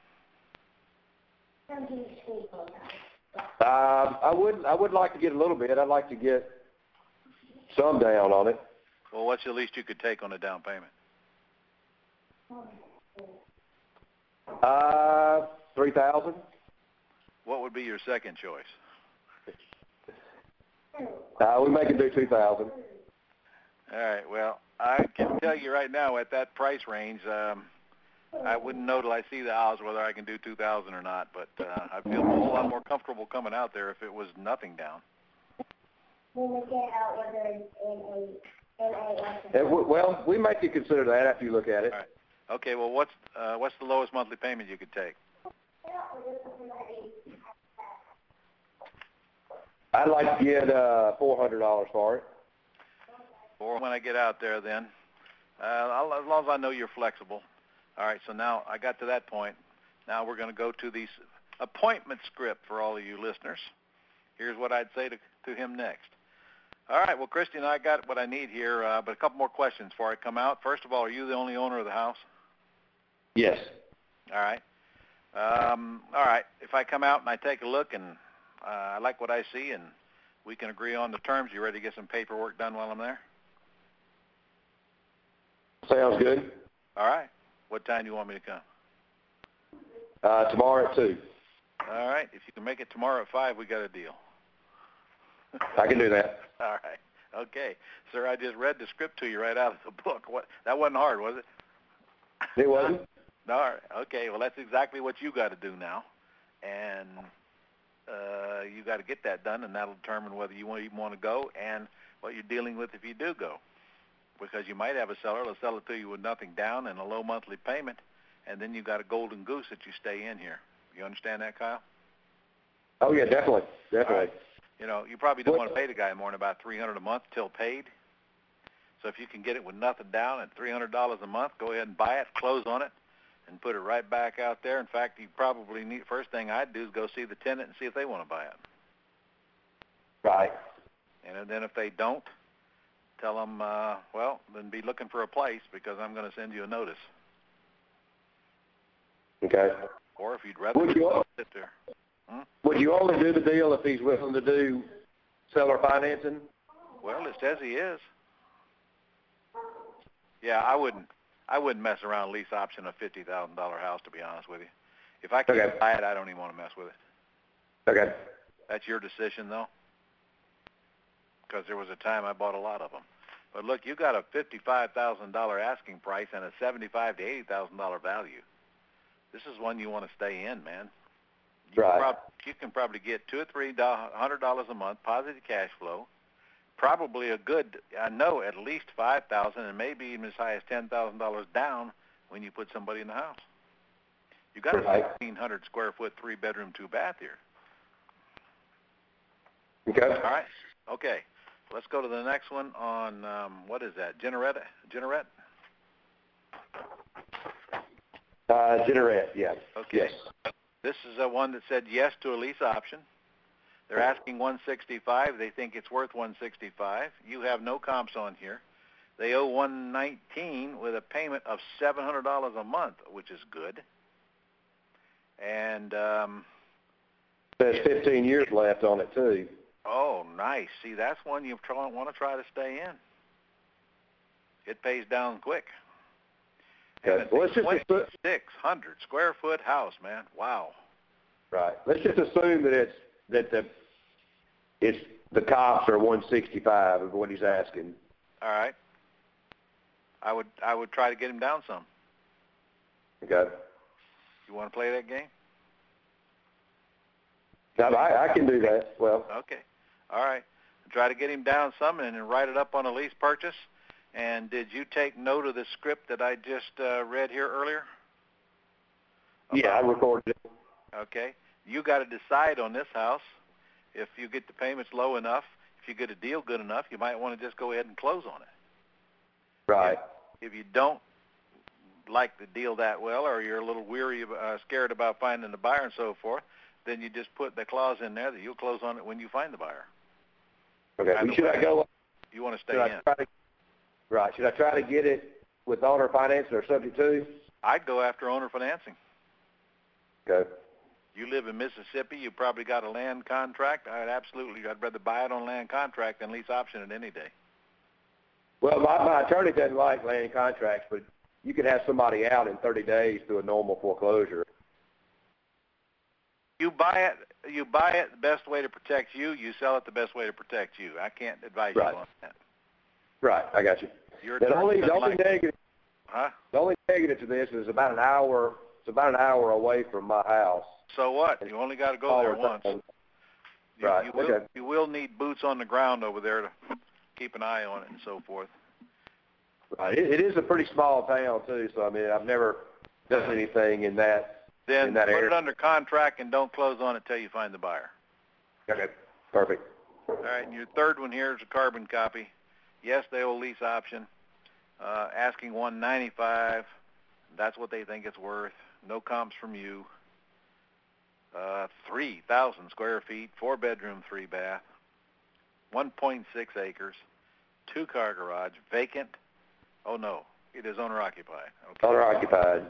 Uh, I would, I would like to get a little bit. I'd like to get some down on it. Well, what's the least you could take on a down payment? Uh, three thousand. What would be your second choice? Uh, we make it do two thousand. All right. Well, I can tell you right now at that price range, um, I wouldn't know till I see the house whether I can do 2000 or not. But uh, I feel a whole lot more comfortable coming out there if it was nothing down. Uh, w- well, we might you consider that after you look at it. All right. Okay. Well, what's uh, what's the lowest monthly payment you could take? I'd like to get uh, four hundred dollars for it. Or when I get out there, then uh, I'll, as long as I know you're flexible. All right. So now I got to that point. Now we're going to go to these appointment script for all of you listeners. Here's what I'd say to, to him next. All right, well, Christian, I got what I need here, uh, but a couple more questions before I come out. First of all, are you the only owner of the house? Yes. All right. Um, all right. If I come out and I take a look and uh, I like what I see and we can agree on the terms, you ready to get some paperwork done while I'm there? Sounds good. All right. What time do you want me to come? Uh, tomorrow at 2. All right. If you can make it tomorrow at 5, we got a deal. I can do that. *laughs* All right. Okay. Sir, I just read the script to you right out of the book. What that wasn't hard, was it? It wasn't? *laughs* All right. Okay. Well, that's exactly what you got to do now. And uh, you got to get that done, and that'll determine whether you want, even want to go and what you're dealing with if you do go. Because you might have a seller that'll sell it to you with nothing down and a low monthly payment, and then you got a golden goose that you stay in here. You understand that, Kyle? Oh, yeah, definitely. Definitely. Right. You know, you probably don't want to pay the guy more than about three hundred a month till paid. So if you can get it with nothing down at three hundred dollars a month, go ahead and buy it, close on it, and put it right back out there. In fact, you probably need first thing I'd do is go see the tenant and see if they want to buy it. Right. And then if they don't, tell them, uh, well, then be looking for a place because I'm going to send you a notice. Okay. Or if you'd rather sit there. Would you only do the deal if he's willing to do seller financing? Well, it says he is. Yeah, I wouldn't. I wouldn't mess around lease option a fifty thousand dollar house to be honest with you. If I can't Okay. buy it, I don't even want to mess with it. Okay. That's your decision, though. Because there was a time I bought a lot of them. But look, you got a fifty-five thousand dollar asking price and a seventy-five to eighty thousand dollar value. This is one you want to stay in, man. You Right. Can prob- you can probably get two or three hundred dollars a month positive cash flow. Probably a good, I know, at least five thousand, and maybe even as high as ten thousand dollars down when you put somebody in the house. You got a Right. fifteen hundred square foot, three bedroom, two bath here. Okay. All right. Okay. Let's go to the next one on um, what is that? Generette? Generette? Uh, Generette, yeah. Okay. Yes. This is a one that said yes to a lease option. They're asking 165. They think it's worth 165. You have no comps on here. They owe 119 with a payment of $700 a month, which is good. And um, There's 15 years left on it, too. oh, nice. See, that's one you want to try to stay in. It pays down quick. And Okay. it's Well, let's just assu- 2,600 square foot house, man. Wow. Right. Let's just assume that it's that the it's the comps are 165 of what he's asking. All right. I would I would try to get him down some. Okay. You want to play that game? Now, I, I can do that. Well, Okay. All right. Try to get him down some and then write it up on a lease purchase. And did you take note of the script that I just uh, read here earlier? yeah, I recorded it. Okay. You got to decide on this house if you get the payments low enough. If you get a deal good enough, you might want to just go ahead and close on it. Right. If you don't like the deal that well, or you're a little weary, uh, scared about finding the buyer and so forth, then you just put the clause in there that you'll close on it when you find the buyer. Okay. Either should I go? You want to stay Should I in. try to, right. Should I try to get it with owner financing or subject to? I'd go after owner financing. Okay. You live in Mississippi. You probably got a land contract. I'd absolutely. I'd rather buy it on land contract than lease option it any day. Well, my, my attorney doesn't like land contracts, but you can have somebody out in 30 days through a normal foreclosure. You buy it. You buy it the best way to protect you. You sell it the best way to protect you. I can't advise Right. you on that. Right. I got you. Your The only, the only like- negative, huh? the only negative to this is about an hour. It's about an hour away from my house. So what? You only got to go there once. time. You, Right, you will, okay. you will need boots on the ground over there to keep an eye on it and so forth. Right. It, it is a pretty small town too, so I mean, I've never done anything in that. Then In that put it under contract and don't close on it till you find the buyer. Okay. Perfect. All right, and your third one here is a carbon copy. Yes, they owe lease option. Uh, asking 195. That's what they think it's worth. No comps from you. uh, 3,000 square feet, four bedroom, three bath, 1.6 acres, two car garage, vacant. Oh no, it is owner occupied. Okay. Owner occupied.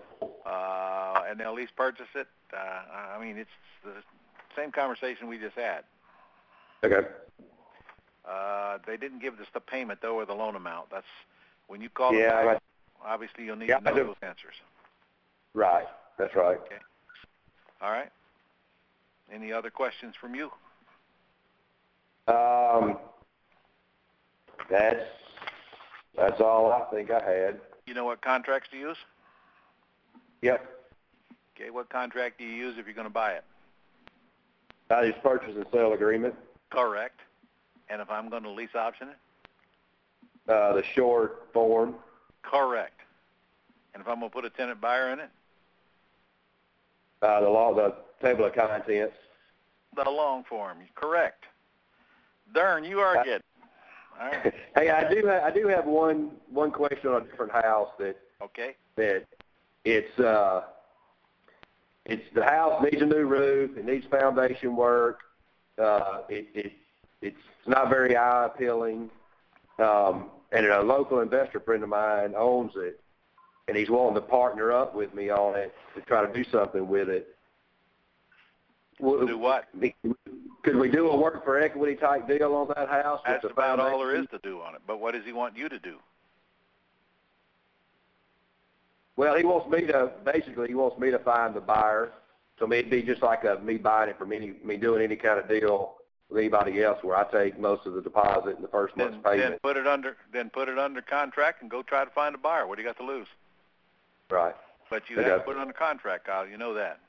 Uh, and they'll lease purchase it. Uh, I mean, it's the same conversation we just had. Okay. Uh, they didn't give us the payment though, or the loan amount. That's when you call Yeah, them back, I- obviously you'll need Yeah, to I know those answers. right. That's right. Okay. All right. Any other questions from you? Um, that's that's all I think I had. You know what contracts to use? Yep. Okay, what contract do you use if you're going to buy it? That is purchase and sale agreement. Correct. And if I'm going to lease option it? Uh, the short form. Correct. And if I'm going to put a tenant buyer in it? Uh, the law, the table of contents. The long form. Correct. Darn, you are Uh, good. All right. *laughs* hey, I do ha- I do have one one question on a different house that Okay. that it's uh it's the house needs a new roof, it needs foundation work, uh it, it it's not very eye appealing. Um and a local investor friend of mine owns it and he's willing to partner up with me on it to try to do something with it. Do what? Could we do a work for equity type deal on that house? That's about all there is to do on it. But what does he want you to do? Well, he wants me to basically he wants me to find the buyer. So it'd be just like a, me buying it from any me doing any kind of deal with anybody else where I take most of the deposit and the first month's payment. then put it under then put it under contract and go try to find a buyer. What do you got to lose? Right. But you Okay. have to put it under contract, Kyle. You know that.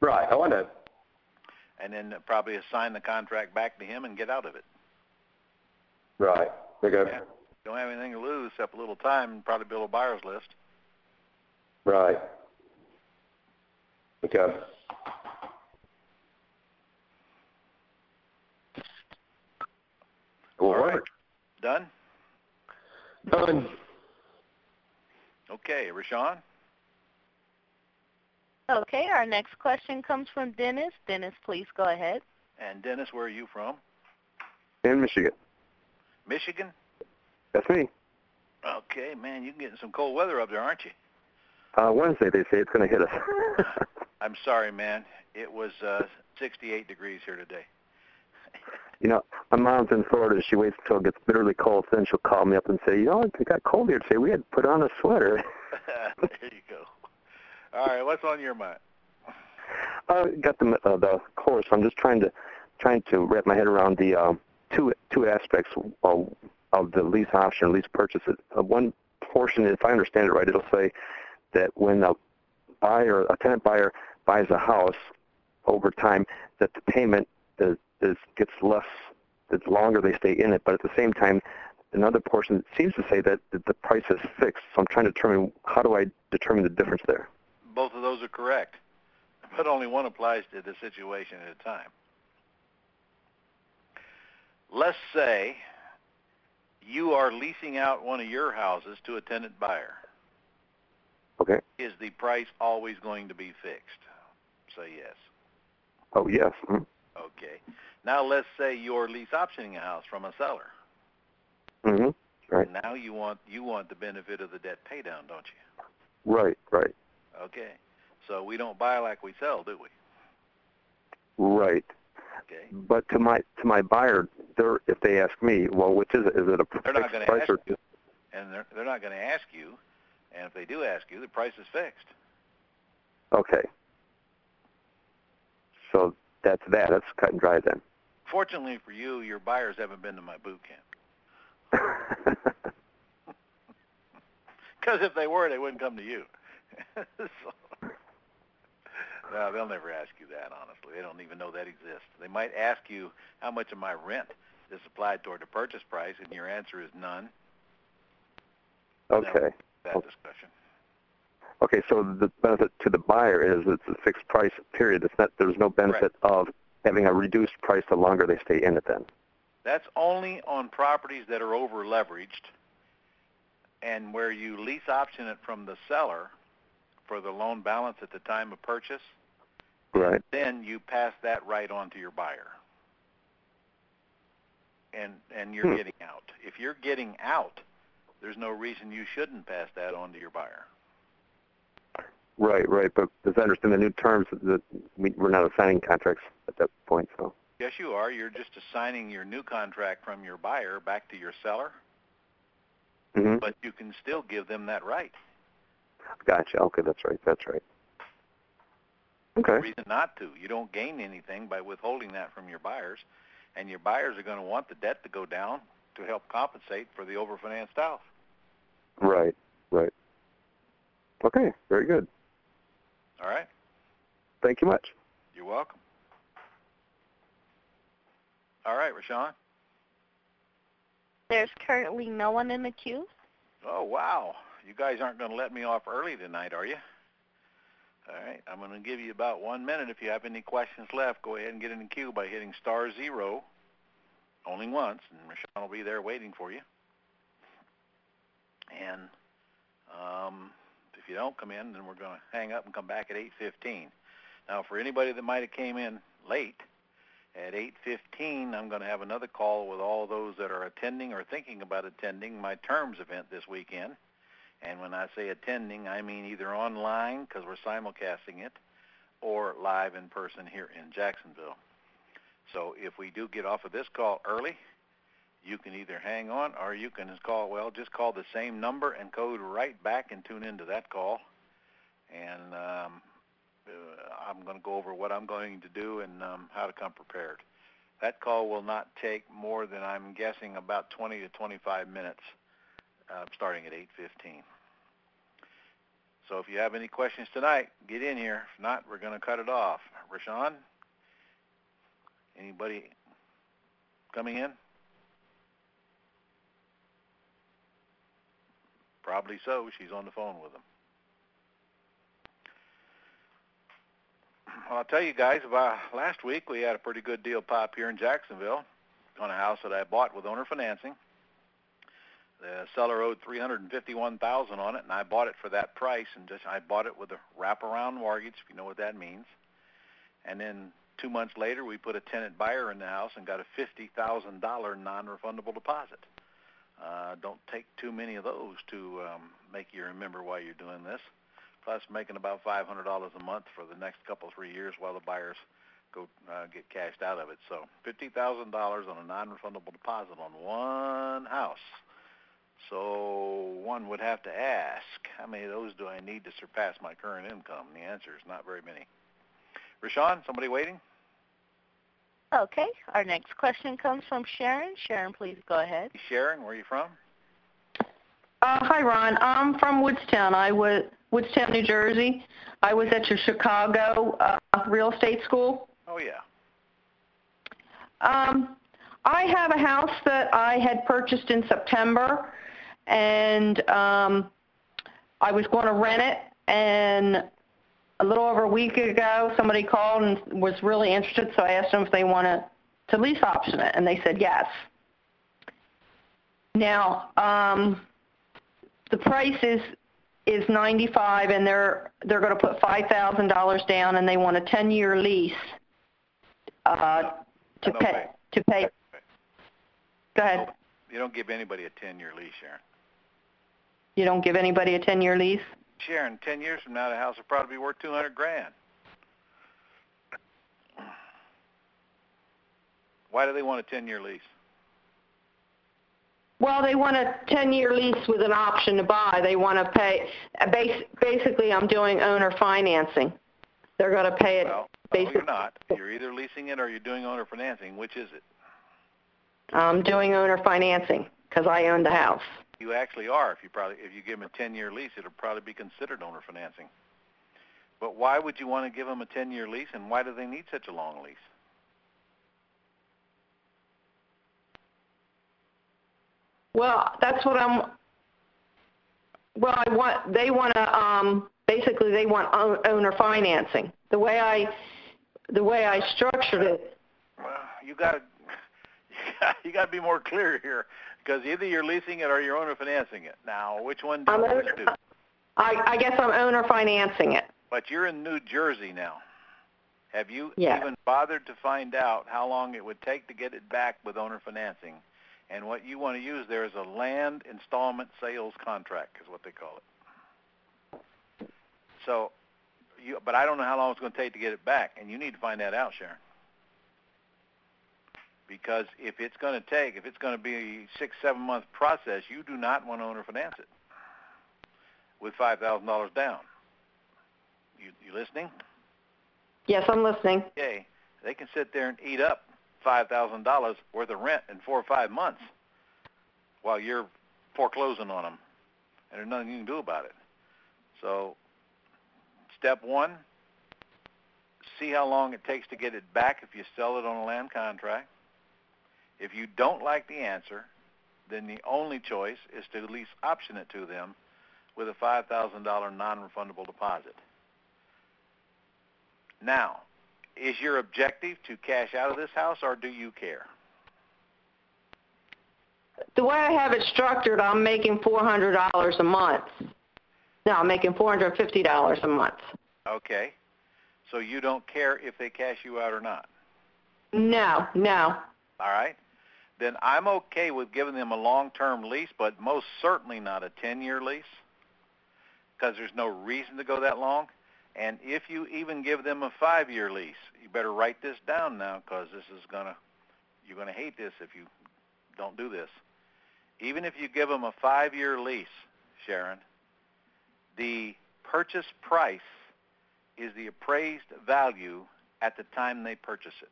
Right. Oh, I know. And then probably assign the contract back to him and get out of it. Right. Okay. Yeah. Don't have anything to lose except a little time and probably build a buyer's list. Right. Okay. All right. Done? Done. Okay, Rashawn? Okay, our next question comes from Dennis. Dennis, please go ahead. And Dennis, where are you from? In Michigan. Michigan? That's me. Okay, man, you're getting some cold weather up there, aren't you? Uh, Wednesday, they say it's going to hit us. *laughs* I'm sorry, man. It was uh 68 degrees here today. You know, my mom's in Florida. She waits until it gets bitterly cold, then she'll call me up and say, you know, it got cold here today. We had to put on a sweater. *laughs* there you go. All right, what's on your mind? uh, got the uh, the course. I'm just trying to trying to wrap my head around the um, two two aspects of, of the lease option, lease purchase. Uh, one portion, if I understand it right, it'll say that when a buyer, a tenant buyer, buys a house over time, that the payment is, is gets less the longer they stay in it. But at the same time, another portion seems to say that, the price is fixed. So I'm trying to determine how do I determine the difference there. Both of those are correct, but only one applies to the situation at a time. Let's say you are leasing out one of your houses to a tenant buyer. Okay. Is the price always going to be fixed? Say yes. Oh yes. Mhm. Okay. Now let's say you're lease optioning a house from a seller. Mm-hmm. Right. Now you want you want the benefit of the debt pay down, don't you? Right. Right. Okay. So we don't buy like we sell, do we? Right. Okay. But to my to my buyer, they're if they ask me, well, which is it? Is it a They're not gonna price ask or you. And they're they're not going to ask you. And if they do ask you, the price is fixed. okay? So that's that. That's cut and dry then. Fortunately for you, your buyers haven't been to my boot camp. *laughs* Because if they were, they wouldn't come to you. *laughs* so, no, they'll never ask you that. Honestly, they don't even know that exists. They might ask you how much of my rent is applied toward the purchase price, and your answer is none. okay. That discussion. Okay. So the benefit to the buyer is it's a fixed price period. It's not. There's no benefit of having a reduced price the longer they stay in it. Then. That's only on properties that are over leveraged and where you lease option it from the seller for the loan balance at the time of purchase. Right. Then you pass that right on to your buyer. And and you're Hmm. getting out. If you're getting out, there's no reason you shouldn't pass that on to your buyer. Right, right. But as I understand the new terms, that we, we're not assigning contracts at that point. So. Yes, you are. You're just assigning your new contract from your buyer back to your seller, hmm but you can still give them that right. Gotcha. Okay, that's right. That's right. No Okay. reason not to. You don't gain anything by withholding that from your buyers, and your buyers are going to want the debt to go down to help compensate for the overfinanced house. Right, right. Okay, very good. All right? Thank you much. You're welcome. All right, Rashawn. There's currently no one in the queue. Oh, wow. You guys aren't going to let me off early tonight, are you? All right. I'm going to give you about one minute. If you have any questions left, go ahead and get in the queue by hitting star zero only once, and Rashawn will be there waiting for you. And um, if you don't come in, then we're going to hang up and come back at 8:15. Now, for anybody that might have came in late, at 8:15, I'm going to have another call with all those that are attending or thinking about attending my terms event this weekend. And when I say attending, I mean either online because we're simulcasting it, or live in person here in Jacksonville. So if we do get off of this call early, you can either hang on or you can call, well, just call the same number and code right back and tune into that call. And um, uh, I'm going to go over what I'm going to do and um, how to come prepared. That call will not take more than I'm guessing about 20 to 25 minutes, uh, starting at 8:15. So if you have any questions tonight, get in here. If not, we're going to cut it off. Rashawn, anybody coming in? Probably so. She's on the phone with them. Well, I'll tell you guys about last week we had a pretty good deal pop here in Jacksonville on a house that I bought with owner financing. The seller owed three hundred and fifty-one thousand on it, and I bought it for that price. And just I bought it with a wraparound mortgage, if you know what that means. And then two months later, we put a tenant buyer in the house and got a fifty thousand dollar non-refundable deposit. Uh, don't take too many of those to um, make you remember why you're doing this. Plus, making about five hundred dollars a month for the next couple three years while the buyers go uh, get cashed out of it. So fifty thousand dollars on a non-refundable deposit on one house. So one would have to ask, how many of those do I need to surpass my current income? And the answer is not very many. Rashawn, somebody waiting? Okay. Our next question comes from Sharon. Sharon, please go ahead. Sharon, where are you from? Uh, hi, Ron. I'm from Woodstown. I was Woodstown, New Jersey. I was at your Chicago uh, real estate school. Oh yeah. Um, I have a house that I had purchased in September, and um, I was going to rent it. And a little over a week ago, somebody called and was really interested, so I asked them if they wanted to lease option it, and they said yes. Now, um, the price is is 95 and they're they're going to put $5,000 down and they want a 10-year lease uh, to pay to pay. Go ahead. You don't give anybody a 10-year lease, Sharon. You don't give anybody a 10-year lease? Sharon, 10 years from now, the house will probably be worth 200 grand. Why do they want a 10-year lease? Well, they want a 10-year lease with an option to buy. They want to pay basically I'm doing owner financing. They're going to pay it Well, no, you're not. You're either leasing it or you're doing owner financing. Which is it? I'm doing owner financing cuz I own the house. You actually are. If you probably if you give them a 10-year lease, it'll probably be considered owner financing. But why would you want to give them a 10-year lease, and why do they need such a long lease? Well, that's what I'm. Well, I want. They want to. Um, basically, they want owner financing. The way I, the way I structured it. Well, you got to *laughs* you got to be more clear here, because either you're leasing it or you're owner financing it. Now, which one do I'm you owner, do? I, I guess I'm owner financing it. But you're in New Jersey now, Have you Yeah. even bothered to find out how long it would take to get it back with owner financing? And what you want to use there is a land installment sales contract, is what they call it. So, you, but I don't know how long it's going to take to get it back, and you need to find that out, Sharon. Because if it's going to take, if it's going to be a six, seven month process, you do not want to owner finance it with five thousand dollars down. You, you listening? Yes, I'm listening. Okay, they can sit there and eat up five thousand dollars worth of rent in four or five months while you're foreclosing on them, and there's nothing you can do about it. So, step one: see how long it takes to get it back if you sell it on a land contract. If you don't like the answer, then the only choice is to lease option it to them with a $5,000 non-refundable deposit. Now, is your objective to cash out of this house or do you care? The way I have it structured, I'm making $400 a month. No, I'm making $450 a month. Okay. So you don't care if they cash you out or not. No, no. All right. Then I'm okay with giving them a long-term lease, but most certainly not a 10-year lease because there's no reason to go that long. And if you even give them a five-year lease, you better write this down now because this is gonna, you're gonna hate this if you don't do this. Even if you give them a five-year lease, Sharon, the purchase price is the appraised value at the time they purchase it.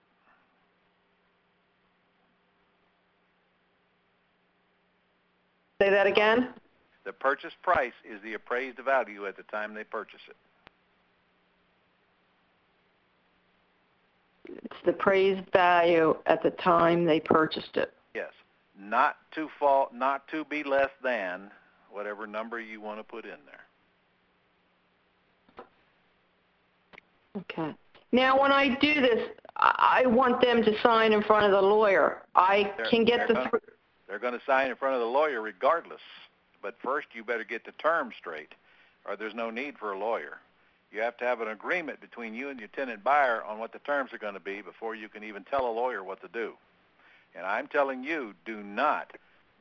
Say that um, again? The purchase price is the appraised value at the time they purchase it. It's the appraised value at the time they purchased it. Yes. Not to fall, not to be less than whatever number you want to put in there. Okay. Now, when I do this, I I want them to sign in front of the lawyer. I can get the, They're going to sign in front of the lawyer regardless. But first, you better get the terms straight, or there's no need for a lawyer. You have to have an agreement between you and your tenant buyer on what the terms are going to be before you can even tell a lawyer what to do. And I'm telling you, do not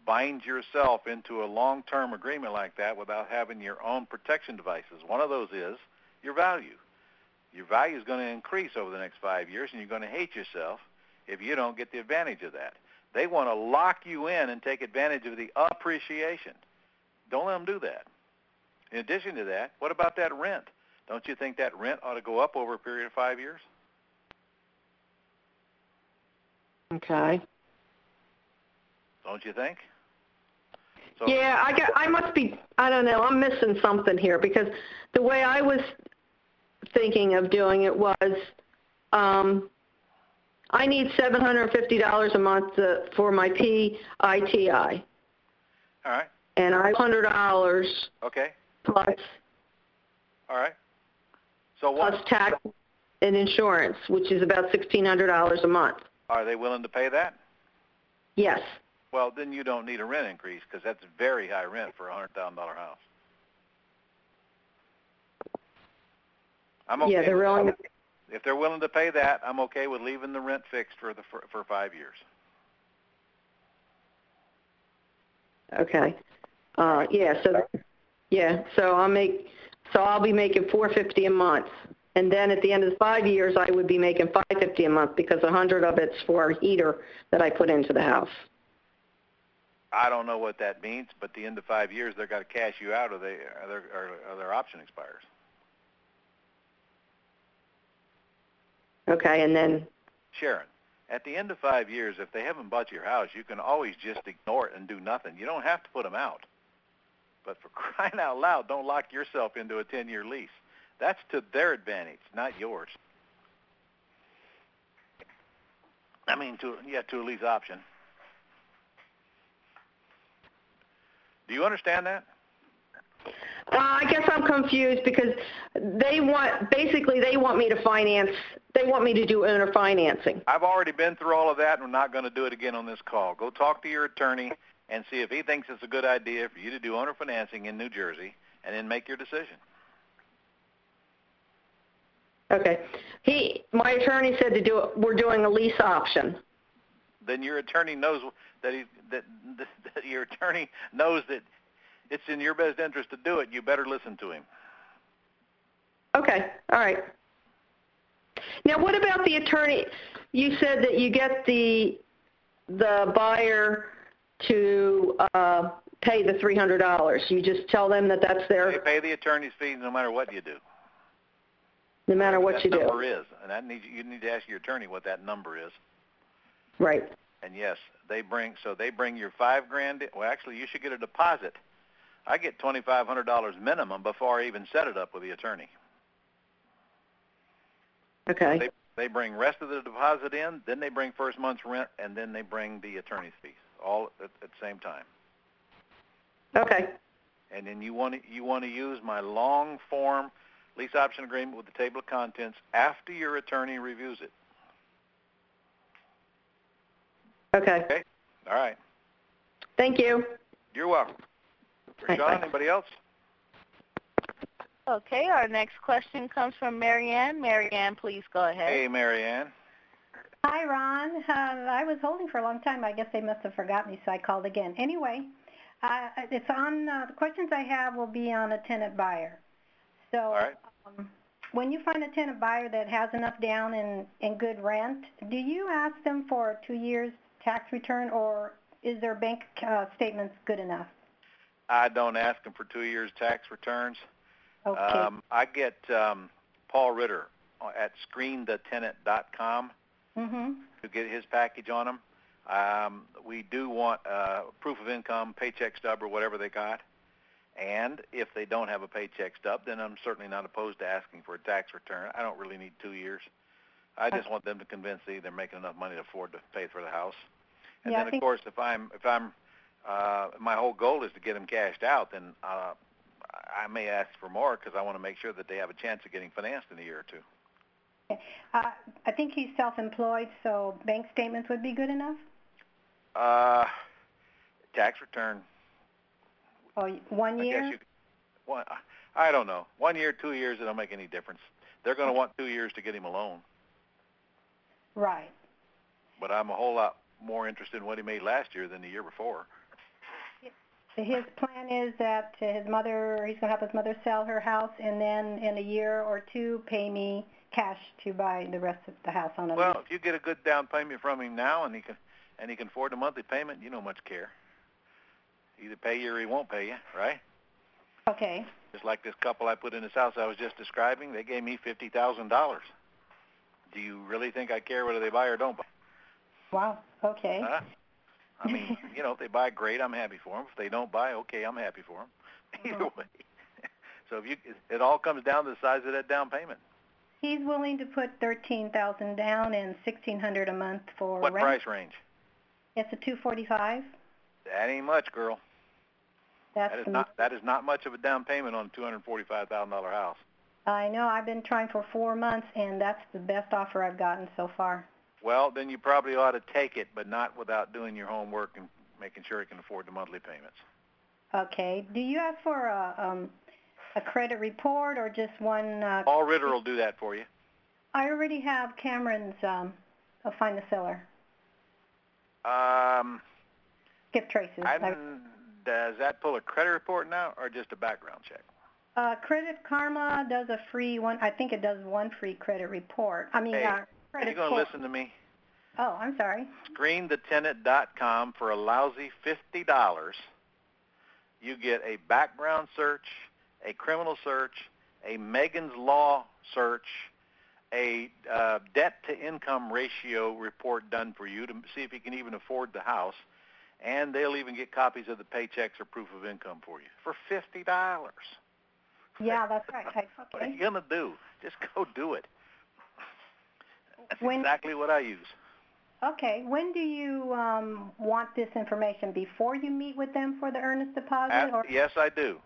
bind yourself into a long-term agreement like that without having your own protection devices. One of those is your value. Your value is going to increase over the next five years, and you're going to hate yourself if you don't get the advantage of that. They want to lock you in and take advantage of the appreciation. Don't let them do that. In addition to that, what about that rent? Don't you think that rent ought to go up over a period of five years? okay. Don't you think? So, Yeah, I got, I must be, I don't know, I'm missing something here because the way I was thinking of doing it was, um, I need $750 a month for my PITI All right. and I $100 Okay. plus, All right. So what? plus tax and insurance, which is about $1,600 a month. Are they willing to pay that? Yes. Well, then you don't need a rent increase because that's very high rent for a hundred thousand dollar house. I'm okay. Yeah, they're willing, If they're willing to pay that, I'm okay with leaving the rent fixed for the for, for five years. okay. Uh, yeah, so, yeah, so I'll make, so I'll be making 450 a month. And then at the end of the five years, I would be making 550 a month because a 100 of it's for a heater that I put into the house. I don't know what that means, but the end of five years, they're got to cash you out, or they or their or, or their option expires. Okay, and then, Sharon, at the end of five years, if they haven't bought your house, you can always just ignore it and do nothing. You don't have to put them out. But for *laughs* crying out loud, don't lock yourself into a 10-year lease. That's to their advantage, not yours. I mean, to yeah, to a lease option. Do you understand that? Uh, I guess I'm confused because they want, basically they want me to finance, they want me to do owner financing. I've already been through all of that, and we're not going to do it again on this call. Go talk to your attorney and see if he thinks it's a good idea for you to do owner financing in New Jersey, and then make your decision. Okay. He, my attorney said to do it, we're doing a lease option. Then your attorney knows that he that, *laughs* that your attorney knows that it's in your best interest to do it. You better listen to him. Okay, all right. Now, what about the attorney? You said that you get the the buyer to uh, pay the three hundred dollars. You just tell them that that's their. They pay the attorney's fees no matter what you do. no matter what that you do. number is, and that need you need to ask your attorney what that number is. Right. And yes, they bring so they bring your five grand. Well, actually, you should get a deposit. I get twenty five hundred dollars minimum before I even set it up with the attorney. Okay. They they bring rest of the deposit in, then they bring first month's rent, and then they bring the attorney's fees all at, at the same time. Okay. And then you want to you want to use my long form lease option agreement with the table of contents after your attorney reviews it. Okay. Okay. All right. Thank you. You're welcome. Bye, Sean, bye. anybody else? Okay, our next question comes from Marianne. Marianne, please go ahead. Hey, Marianne. Hi, Ron. Uh, I was holding for a long time. I guess they must have forgot me, so I called again. Anyway, uh, it's on. Uh, the questions I have will be on a tenant buyer. So, All right. um, when you find a tenant buyer that has enough down and and good rent, do you ask them for two years tax return, or is their bank uh, statements good enough? I don't ask them for two years tax returns. Okay. Um, I get um, Paul Ritter at screenthetenant.com mhm. to get his package on them. Um, we do want uh, proof of income, paycheck stub, or whatever they got. And if they don't have a paycheck stub, then I'm certainly not opposed to asking for a tax return. I don't really need two years. I just want them to convince me they're making enough money to afford to pay for the house. And Yeah, then, of course, if I'm if I'm uh, my whole goal is to get them cashed out, then uh, I may ask for more because I want to make sure that they have a chance of getting financed in a year or two. Uh, I think he's self-employed, so bank statements would be good enough. Uh, tax return Oh, one I year. guess you one, I don't know. One year, two years, it don't make any difference. They're going to want two years to get him a loan, Right. but I'm a whole lot more interested in what he made last year than the year before. His plan is that uh, his mother, he's going to help his mother sell her house, and then in a year or two, pay me cash to buy the rest of the house on a Well, lease. if you get a good down payment from him now, and he can and he can afford the monthly payment, you don't much care. Either pay you or he won't pay you, right? Okay. Just like this couple I put in this house I was just describing, they gave me fifty thousand dollars. Do you really think I care whether they buy or don't buy? Wow. Okay. Huh? I mean, *laughs* you know, if they buy, great. I'm happy for them. If they don't buy, okay, I'm happy for them. *laughs* Either way. *laughs* so if you, it all comes down to the size of that down payment. He's willing to put thirteen thousand down and sixteen hundred a month for What rent. price range? It's a two forty-five. That ain't much, girl. That's That is not that is not much of a down payment on a two hundred forty-five thousand dollar house. I know. I've been trying for four months, and that's the best offer I've gotten so far. Well, then you probably ought to take it, but not without doing your homework and making sure you can afford the monthly payments. Okay. Do you ask for a um, a credit report or just one? Uh, Paul Ritter will do that for you. I already have Cameron's um, uh, find the seller. Um, Skip traces. I, I- does that pull a credit report now or just a background check? Uh, Credit Karma does a free one. I think it does one free credit report. I mean, Hey, uh, Are you going to listen to me? Oh, I'm sorry. screenthetenant.com for a lousy fifty dollars. You get a background search, a criminal search, a Megan's Law search, a uh, debt to income ratio report done for you to see if you can even afford the house, and they'll even get copies of the paychecks or proof of income for you for fifty dollars. Yeah, that's right. I, *laughs* What are you gonna do? Just go do it. That's When- exactly what I use. Okay. When do you um, want this information? Before you meet with them for the earnest deposit, At- or yes, I do.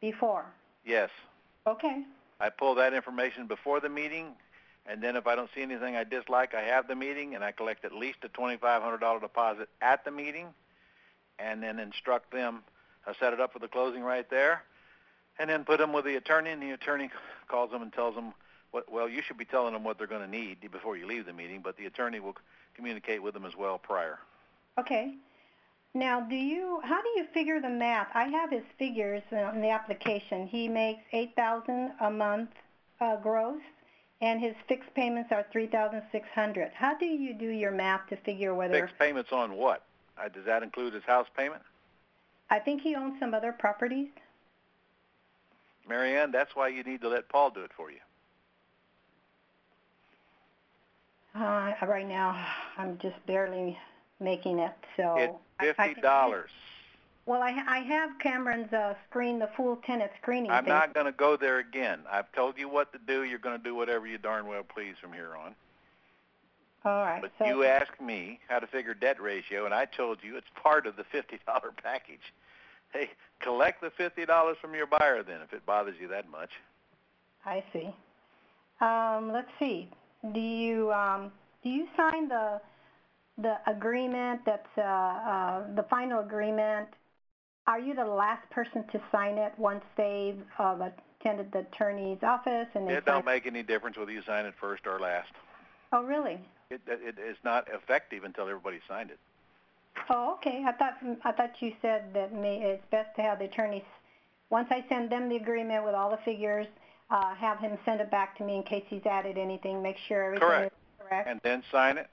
before? Yes. Okay. I pull that information before the meeting, and then if I don't see anything I dislike, I have the meeting, and I collect at least a $2,500 deposit at the meeting, and then instruct them, I set it up for the closing right there, and then put them with the attorney, and the attorney calls them and tells them what, well, you should be telling them what they're going to need before you leave the meeting, but the attorney will communicate with them as well prior. Okay. Now, do you, how do you figure the math? I have his figures in the application. He makes eight thousand a month, uh, gross, and his fixed payments are three thousand six hundred. How do you do your math to figure whether, Fixed payments on what? Uh, does that include his house payment? I think he owns some other properties? Marianne, that's why you need to let Paul do it for you. Uh, right now, I'm just barely making it, so. It's fifty dollars. Well, I, I have Cameron's, uh, screen, the full tenant screening I'm thing. not going to go there again. I've told you what to do. You're going to do whatever you darn well please from here on. All right, But so. you asked me how to figure debt ratio, and I told you it's part of the fifty *laughs* dollar package. Hey, collect the fifty dollars from your buyer then, if it bothers you that much. I see. Um, let's see. Do you um, do you sign the the agreement that's uh, uh, the final agreement? Are you the last person to sign it once they've uh, attended the attorney's office and they It don't make any difference whether you sign it first or last. Oh, really? It, it is not effective until everybody signed it. Oh, okay. I thought I thought you said that may, it's best to have the attorneys. Once I send them the agreement with all the figures, uh, have him send it back to me in case he's added anything. Make sure everything Correct. is correct. And then sign it?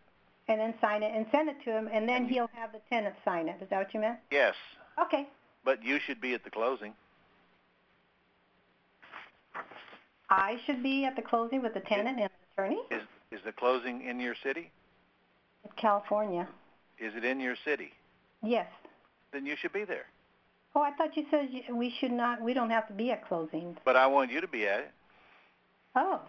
and then sign it and send it to him, and then he'll have the tenant sign it. Is that what you meant? Yes. Okay. But you should be at the closing. I should be at the closing with the tenant and the attorney? Is is the closing in your city? California. Is it in your city? Yes. Then you should be there. Oh, I thought you said you- we should not, we don't have to be at closing. But I want you to be at it. Oh,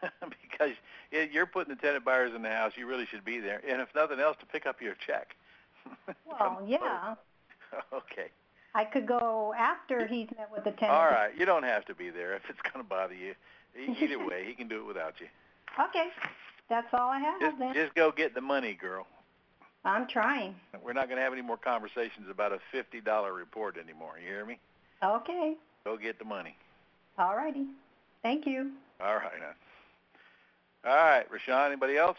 *laughs* because you're putting the tenant buyers in the house, you really should be there. And if nothing else, to pick up your check. *laughs* well, yeah. *laughs* okay. I could go after he's met with the tenant. All right. You don't have to be there if it's going to bother you. Either way, he can do it without you. Okay. That's all I have Just, then. just go get the money, girl. I'm trying. We're not going to have any more conversations about a fifty dollar report anymore. You hear me? Okay. Go get the money. All righty. Thank you. All right. All right, Rashawn. Anybody else?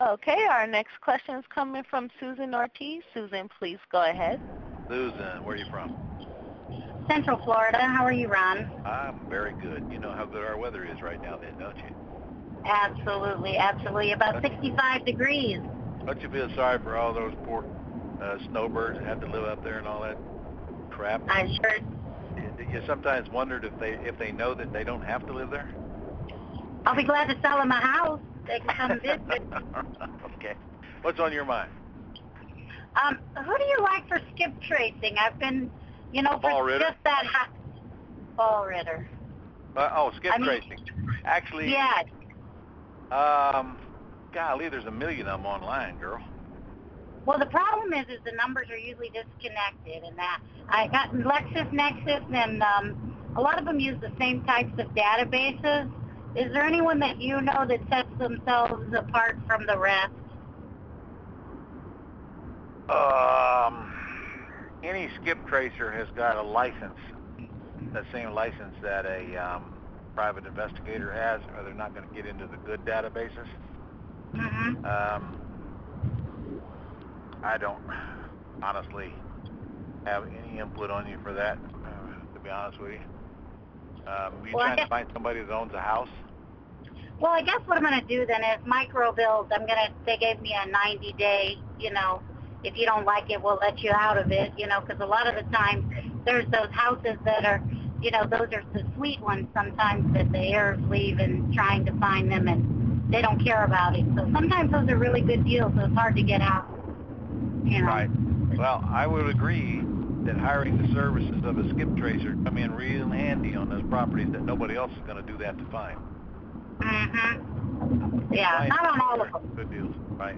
Okay, our next question is coming from Susan Ortiz. Susan, please go ahead. Susan, where are you from? Central Florida. How are you, Ron? I'm very good. You know how good our weather is right now, then, don't you? Absolutely, absolutely. About 65 degrees. Don't you feel sorry for all those poor uh, snowbirds that have to live up there and all that crap? I sure. You- You sometimes wondered if they if they know that they don't have to live there. I'll be glad to sell them a house. They can come *laughs* visit. okay. What's on your mind? Um, who do you like for skip tracing? I've been, you know, for Ritter? just that. Ha- Paul Ritter. Uh, oh, skip I mean- tracing. Actually, Yeah. Um, golly, there's a million of them online, girl. Well, the problem is, is the numbers are usually disconnected, and that I got LexisNexis, and um, a lot of them use the same types of databases. Is there anyone that you know that sets themselves apart from the rest? Um, any skip tracer has got a license, the same license that a um, private investigator has, or they're not going to get into the good databases. Mm-hmm. Um, I don't honestly have any input on you for that, uh, to be honest with you. Um, you Well, trying to find somebody that owns a house? Well, I guess what I'm going to do then is MicroBilt. I'm going to. They gave me a 90 day. You know, if you don't like it, we'll let you out of it. You know, because a lot of the times there's those houses that are, you know, those are the sweet ones. Sometimes that the heirs leave and trying to find them, and they don't care about it. So sometimes those are really good deals. So it's hard to get out. You know. Right. Well, I would agree that hiring the services of a skip tracer come in real handy on those properties that nobody else is going to do that to find. Mm-hmm. Yeah, Right. not on all of them. Good deals, right?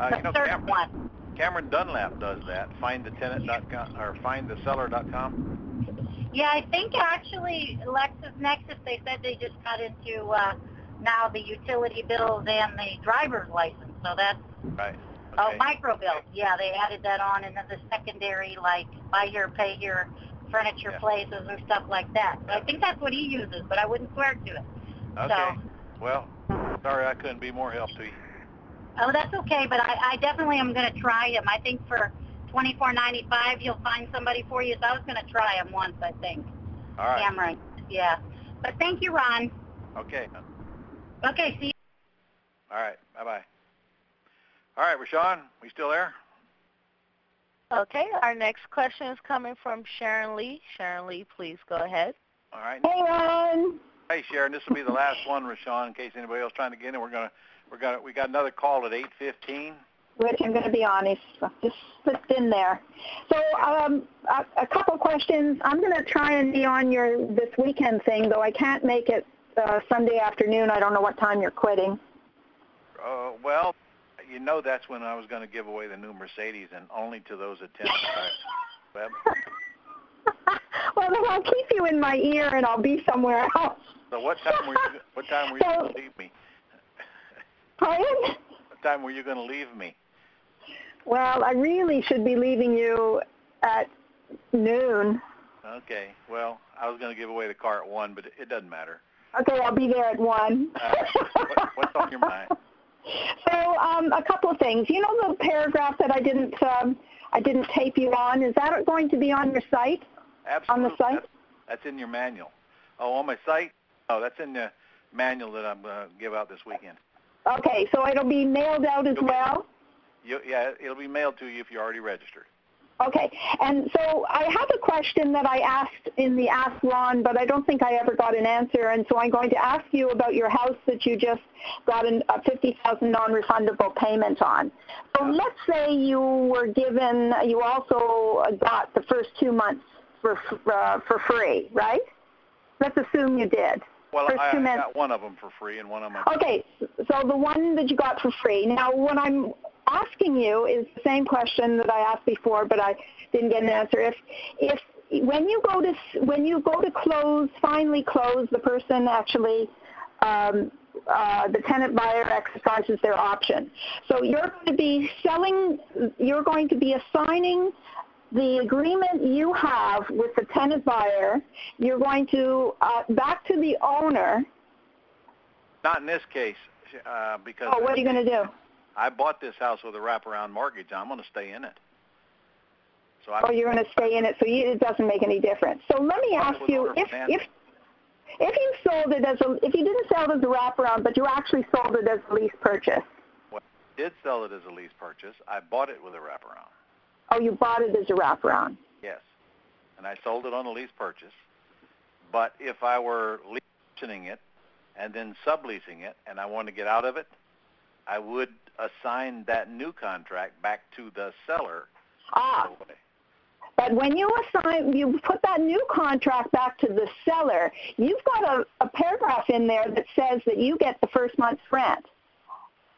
Uh, you know, Cameron, ones. Cameron Dunlap does that. FindTheTenant.com or FindTheSeller.com. Yeah, I think actually LexisNexis, they said they just got into uh, now the utility bills and the driver's license. So that's, Right. oh, Okay. MicroBilt. Yeah, they added that on. And then the secondary, like buy here, pay here, furniture Yeah. places and stuff like that. So I think that's what he uses, but I wouldn't swear to it. Okay. Well, sorry I couldn't be more help to you. Oh, that's okay, but I, I definitely am going to try him. I think for twenty four ninety five, you'll find somebody for you. So I was going to try him once, I think. All right. Cameron. Yeah. But thank you, Ron. Okay. Okay, see you. All right. Bye bye. All right, Rashawn, we still there? Okay, our next question is coming from Sharon Lee. Sharon Lee, please go ahead. All right. Hey, Ron. Hey Sharon, this will be the last one, Rashawn, in case anybody else trying to get in. We're gonna we're gonna we got another call at eight fifteen. Which I'm going to be honest, just slipped in there. So, um, a, a couple questions. I'm going to try and be on your this weekend thing, though I can't make it uh, Sunday afternoon. I don't know what time you're quitting. Uh, well, you know that's when I was going to give away the new Mercedes, and only to those attending *laughs* web. well, then I'll keep you in my ear, and I'll be somewhere else. So what time were you? What time were you So- going to leave me? Pardon? What time were you going to leave me? Well, I really should be leaving you at noon. Okay. Well, I was going to give away the car at one, but it, doesn't matter. Okay, I'll be there at one. Uh, what, what's on your mind? *laughs* So, um, a couple of things. You know the paragraph that I didn't um, I didn't tape you on. Is that going to be on your site? Absolutely. On the site? That's, that's in your manual. Oh, on my site? Oh, that's in the manual that I'm going to give out this weekend. Okay, so it'll be mailed out as well. You, yeah, it'll be mailed to you if you're already registered. Okay, and so I have a question that I asked in the Ask Ron, but I don't think I ever got an answer, and so I'm going to ask you about your house that you just got an, a 50,000 non-refundable payment on. So let's say you were given, you also got the first two months for uh, for free, right? Let's assume you did. Well, First I, two I months. got one of them for free and one of them. Okay, so the one that you got for free. Now, what I'm asking you is the same question that I asked before, but I didn't get an answer. If, if when you go to when you go to close, finally close, the person actually, um, uh, the tenant buyer exercises their option. So you're going to be selling. You're going to be assigning the agreement you have with the tenant buyer. You're going to uh, back to the owner. Not in this case, uh, because Oh, what are you going to do? I bought this house with a wraparound mortgage. I'm going to stay in it. So I, Oh, you're going to stay in it, so you, it doesn't make any difference. So let me ask you, if if if you sold it as a, if you didn't sell it as a wraparound, but you actually sold it as a lease purchase. well, I did sell it as a lease purchase. I bought it with a wraparound. Oh, you bought it as a wraparound. Yes, and I sold it on a lease purchase. But if I were leasing it and then subleasing it, and I wanted to get out of it, I would assign that new contract back to the seller. Ah, but when you assign, you put that new contract back to the seller. You've got a, a paragraph in there that says that you get the first month's rent,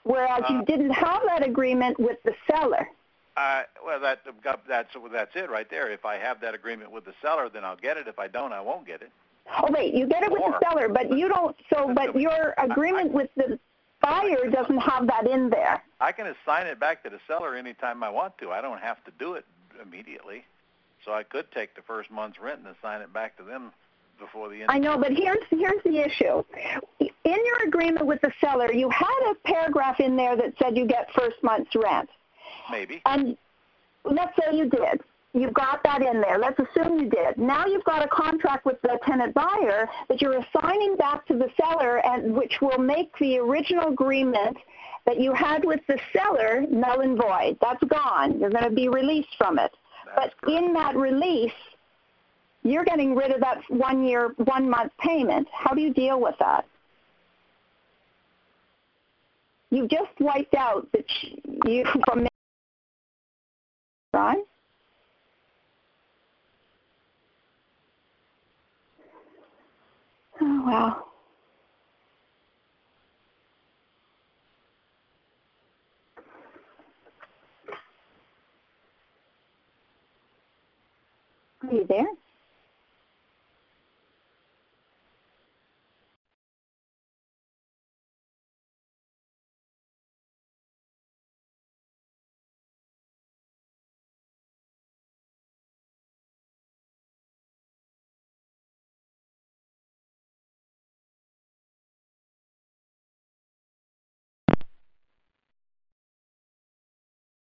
whereas Uh, you didn't have that agreement with the seller. Uh, well, that that's that's it right there. If I have that agreement with the seller, then I'll get it. If I don't, I won't get it. Oh wait, you get it with Or- the seller, but you don't. So, but your agreement with the buyer doesn't have that in there. I can assign it back to the seller anytime I want to. I don't have to do it immediately. So I could take the first month's rent and assign it back to them before the end. I know, but here's here's the issue. In your agreement with the seller, you had a paragraph in there that said you get first month's rent. Maybe. And let's say you did. You got that in there. Let's assume you did. Now you've got a contract with the tenant buyer that you're assigning back to the seller and which will make the original agreement that you had with the seller null and void. That's gone. You're going to be released from it. That's but in that release, you're getting rid of that one year, one month payment. How do you deal with that? You've just wiped out that you from *laughs* right? Oh wow. Are you there?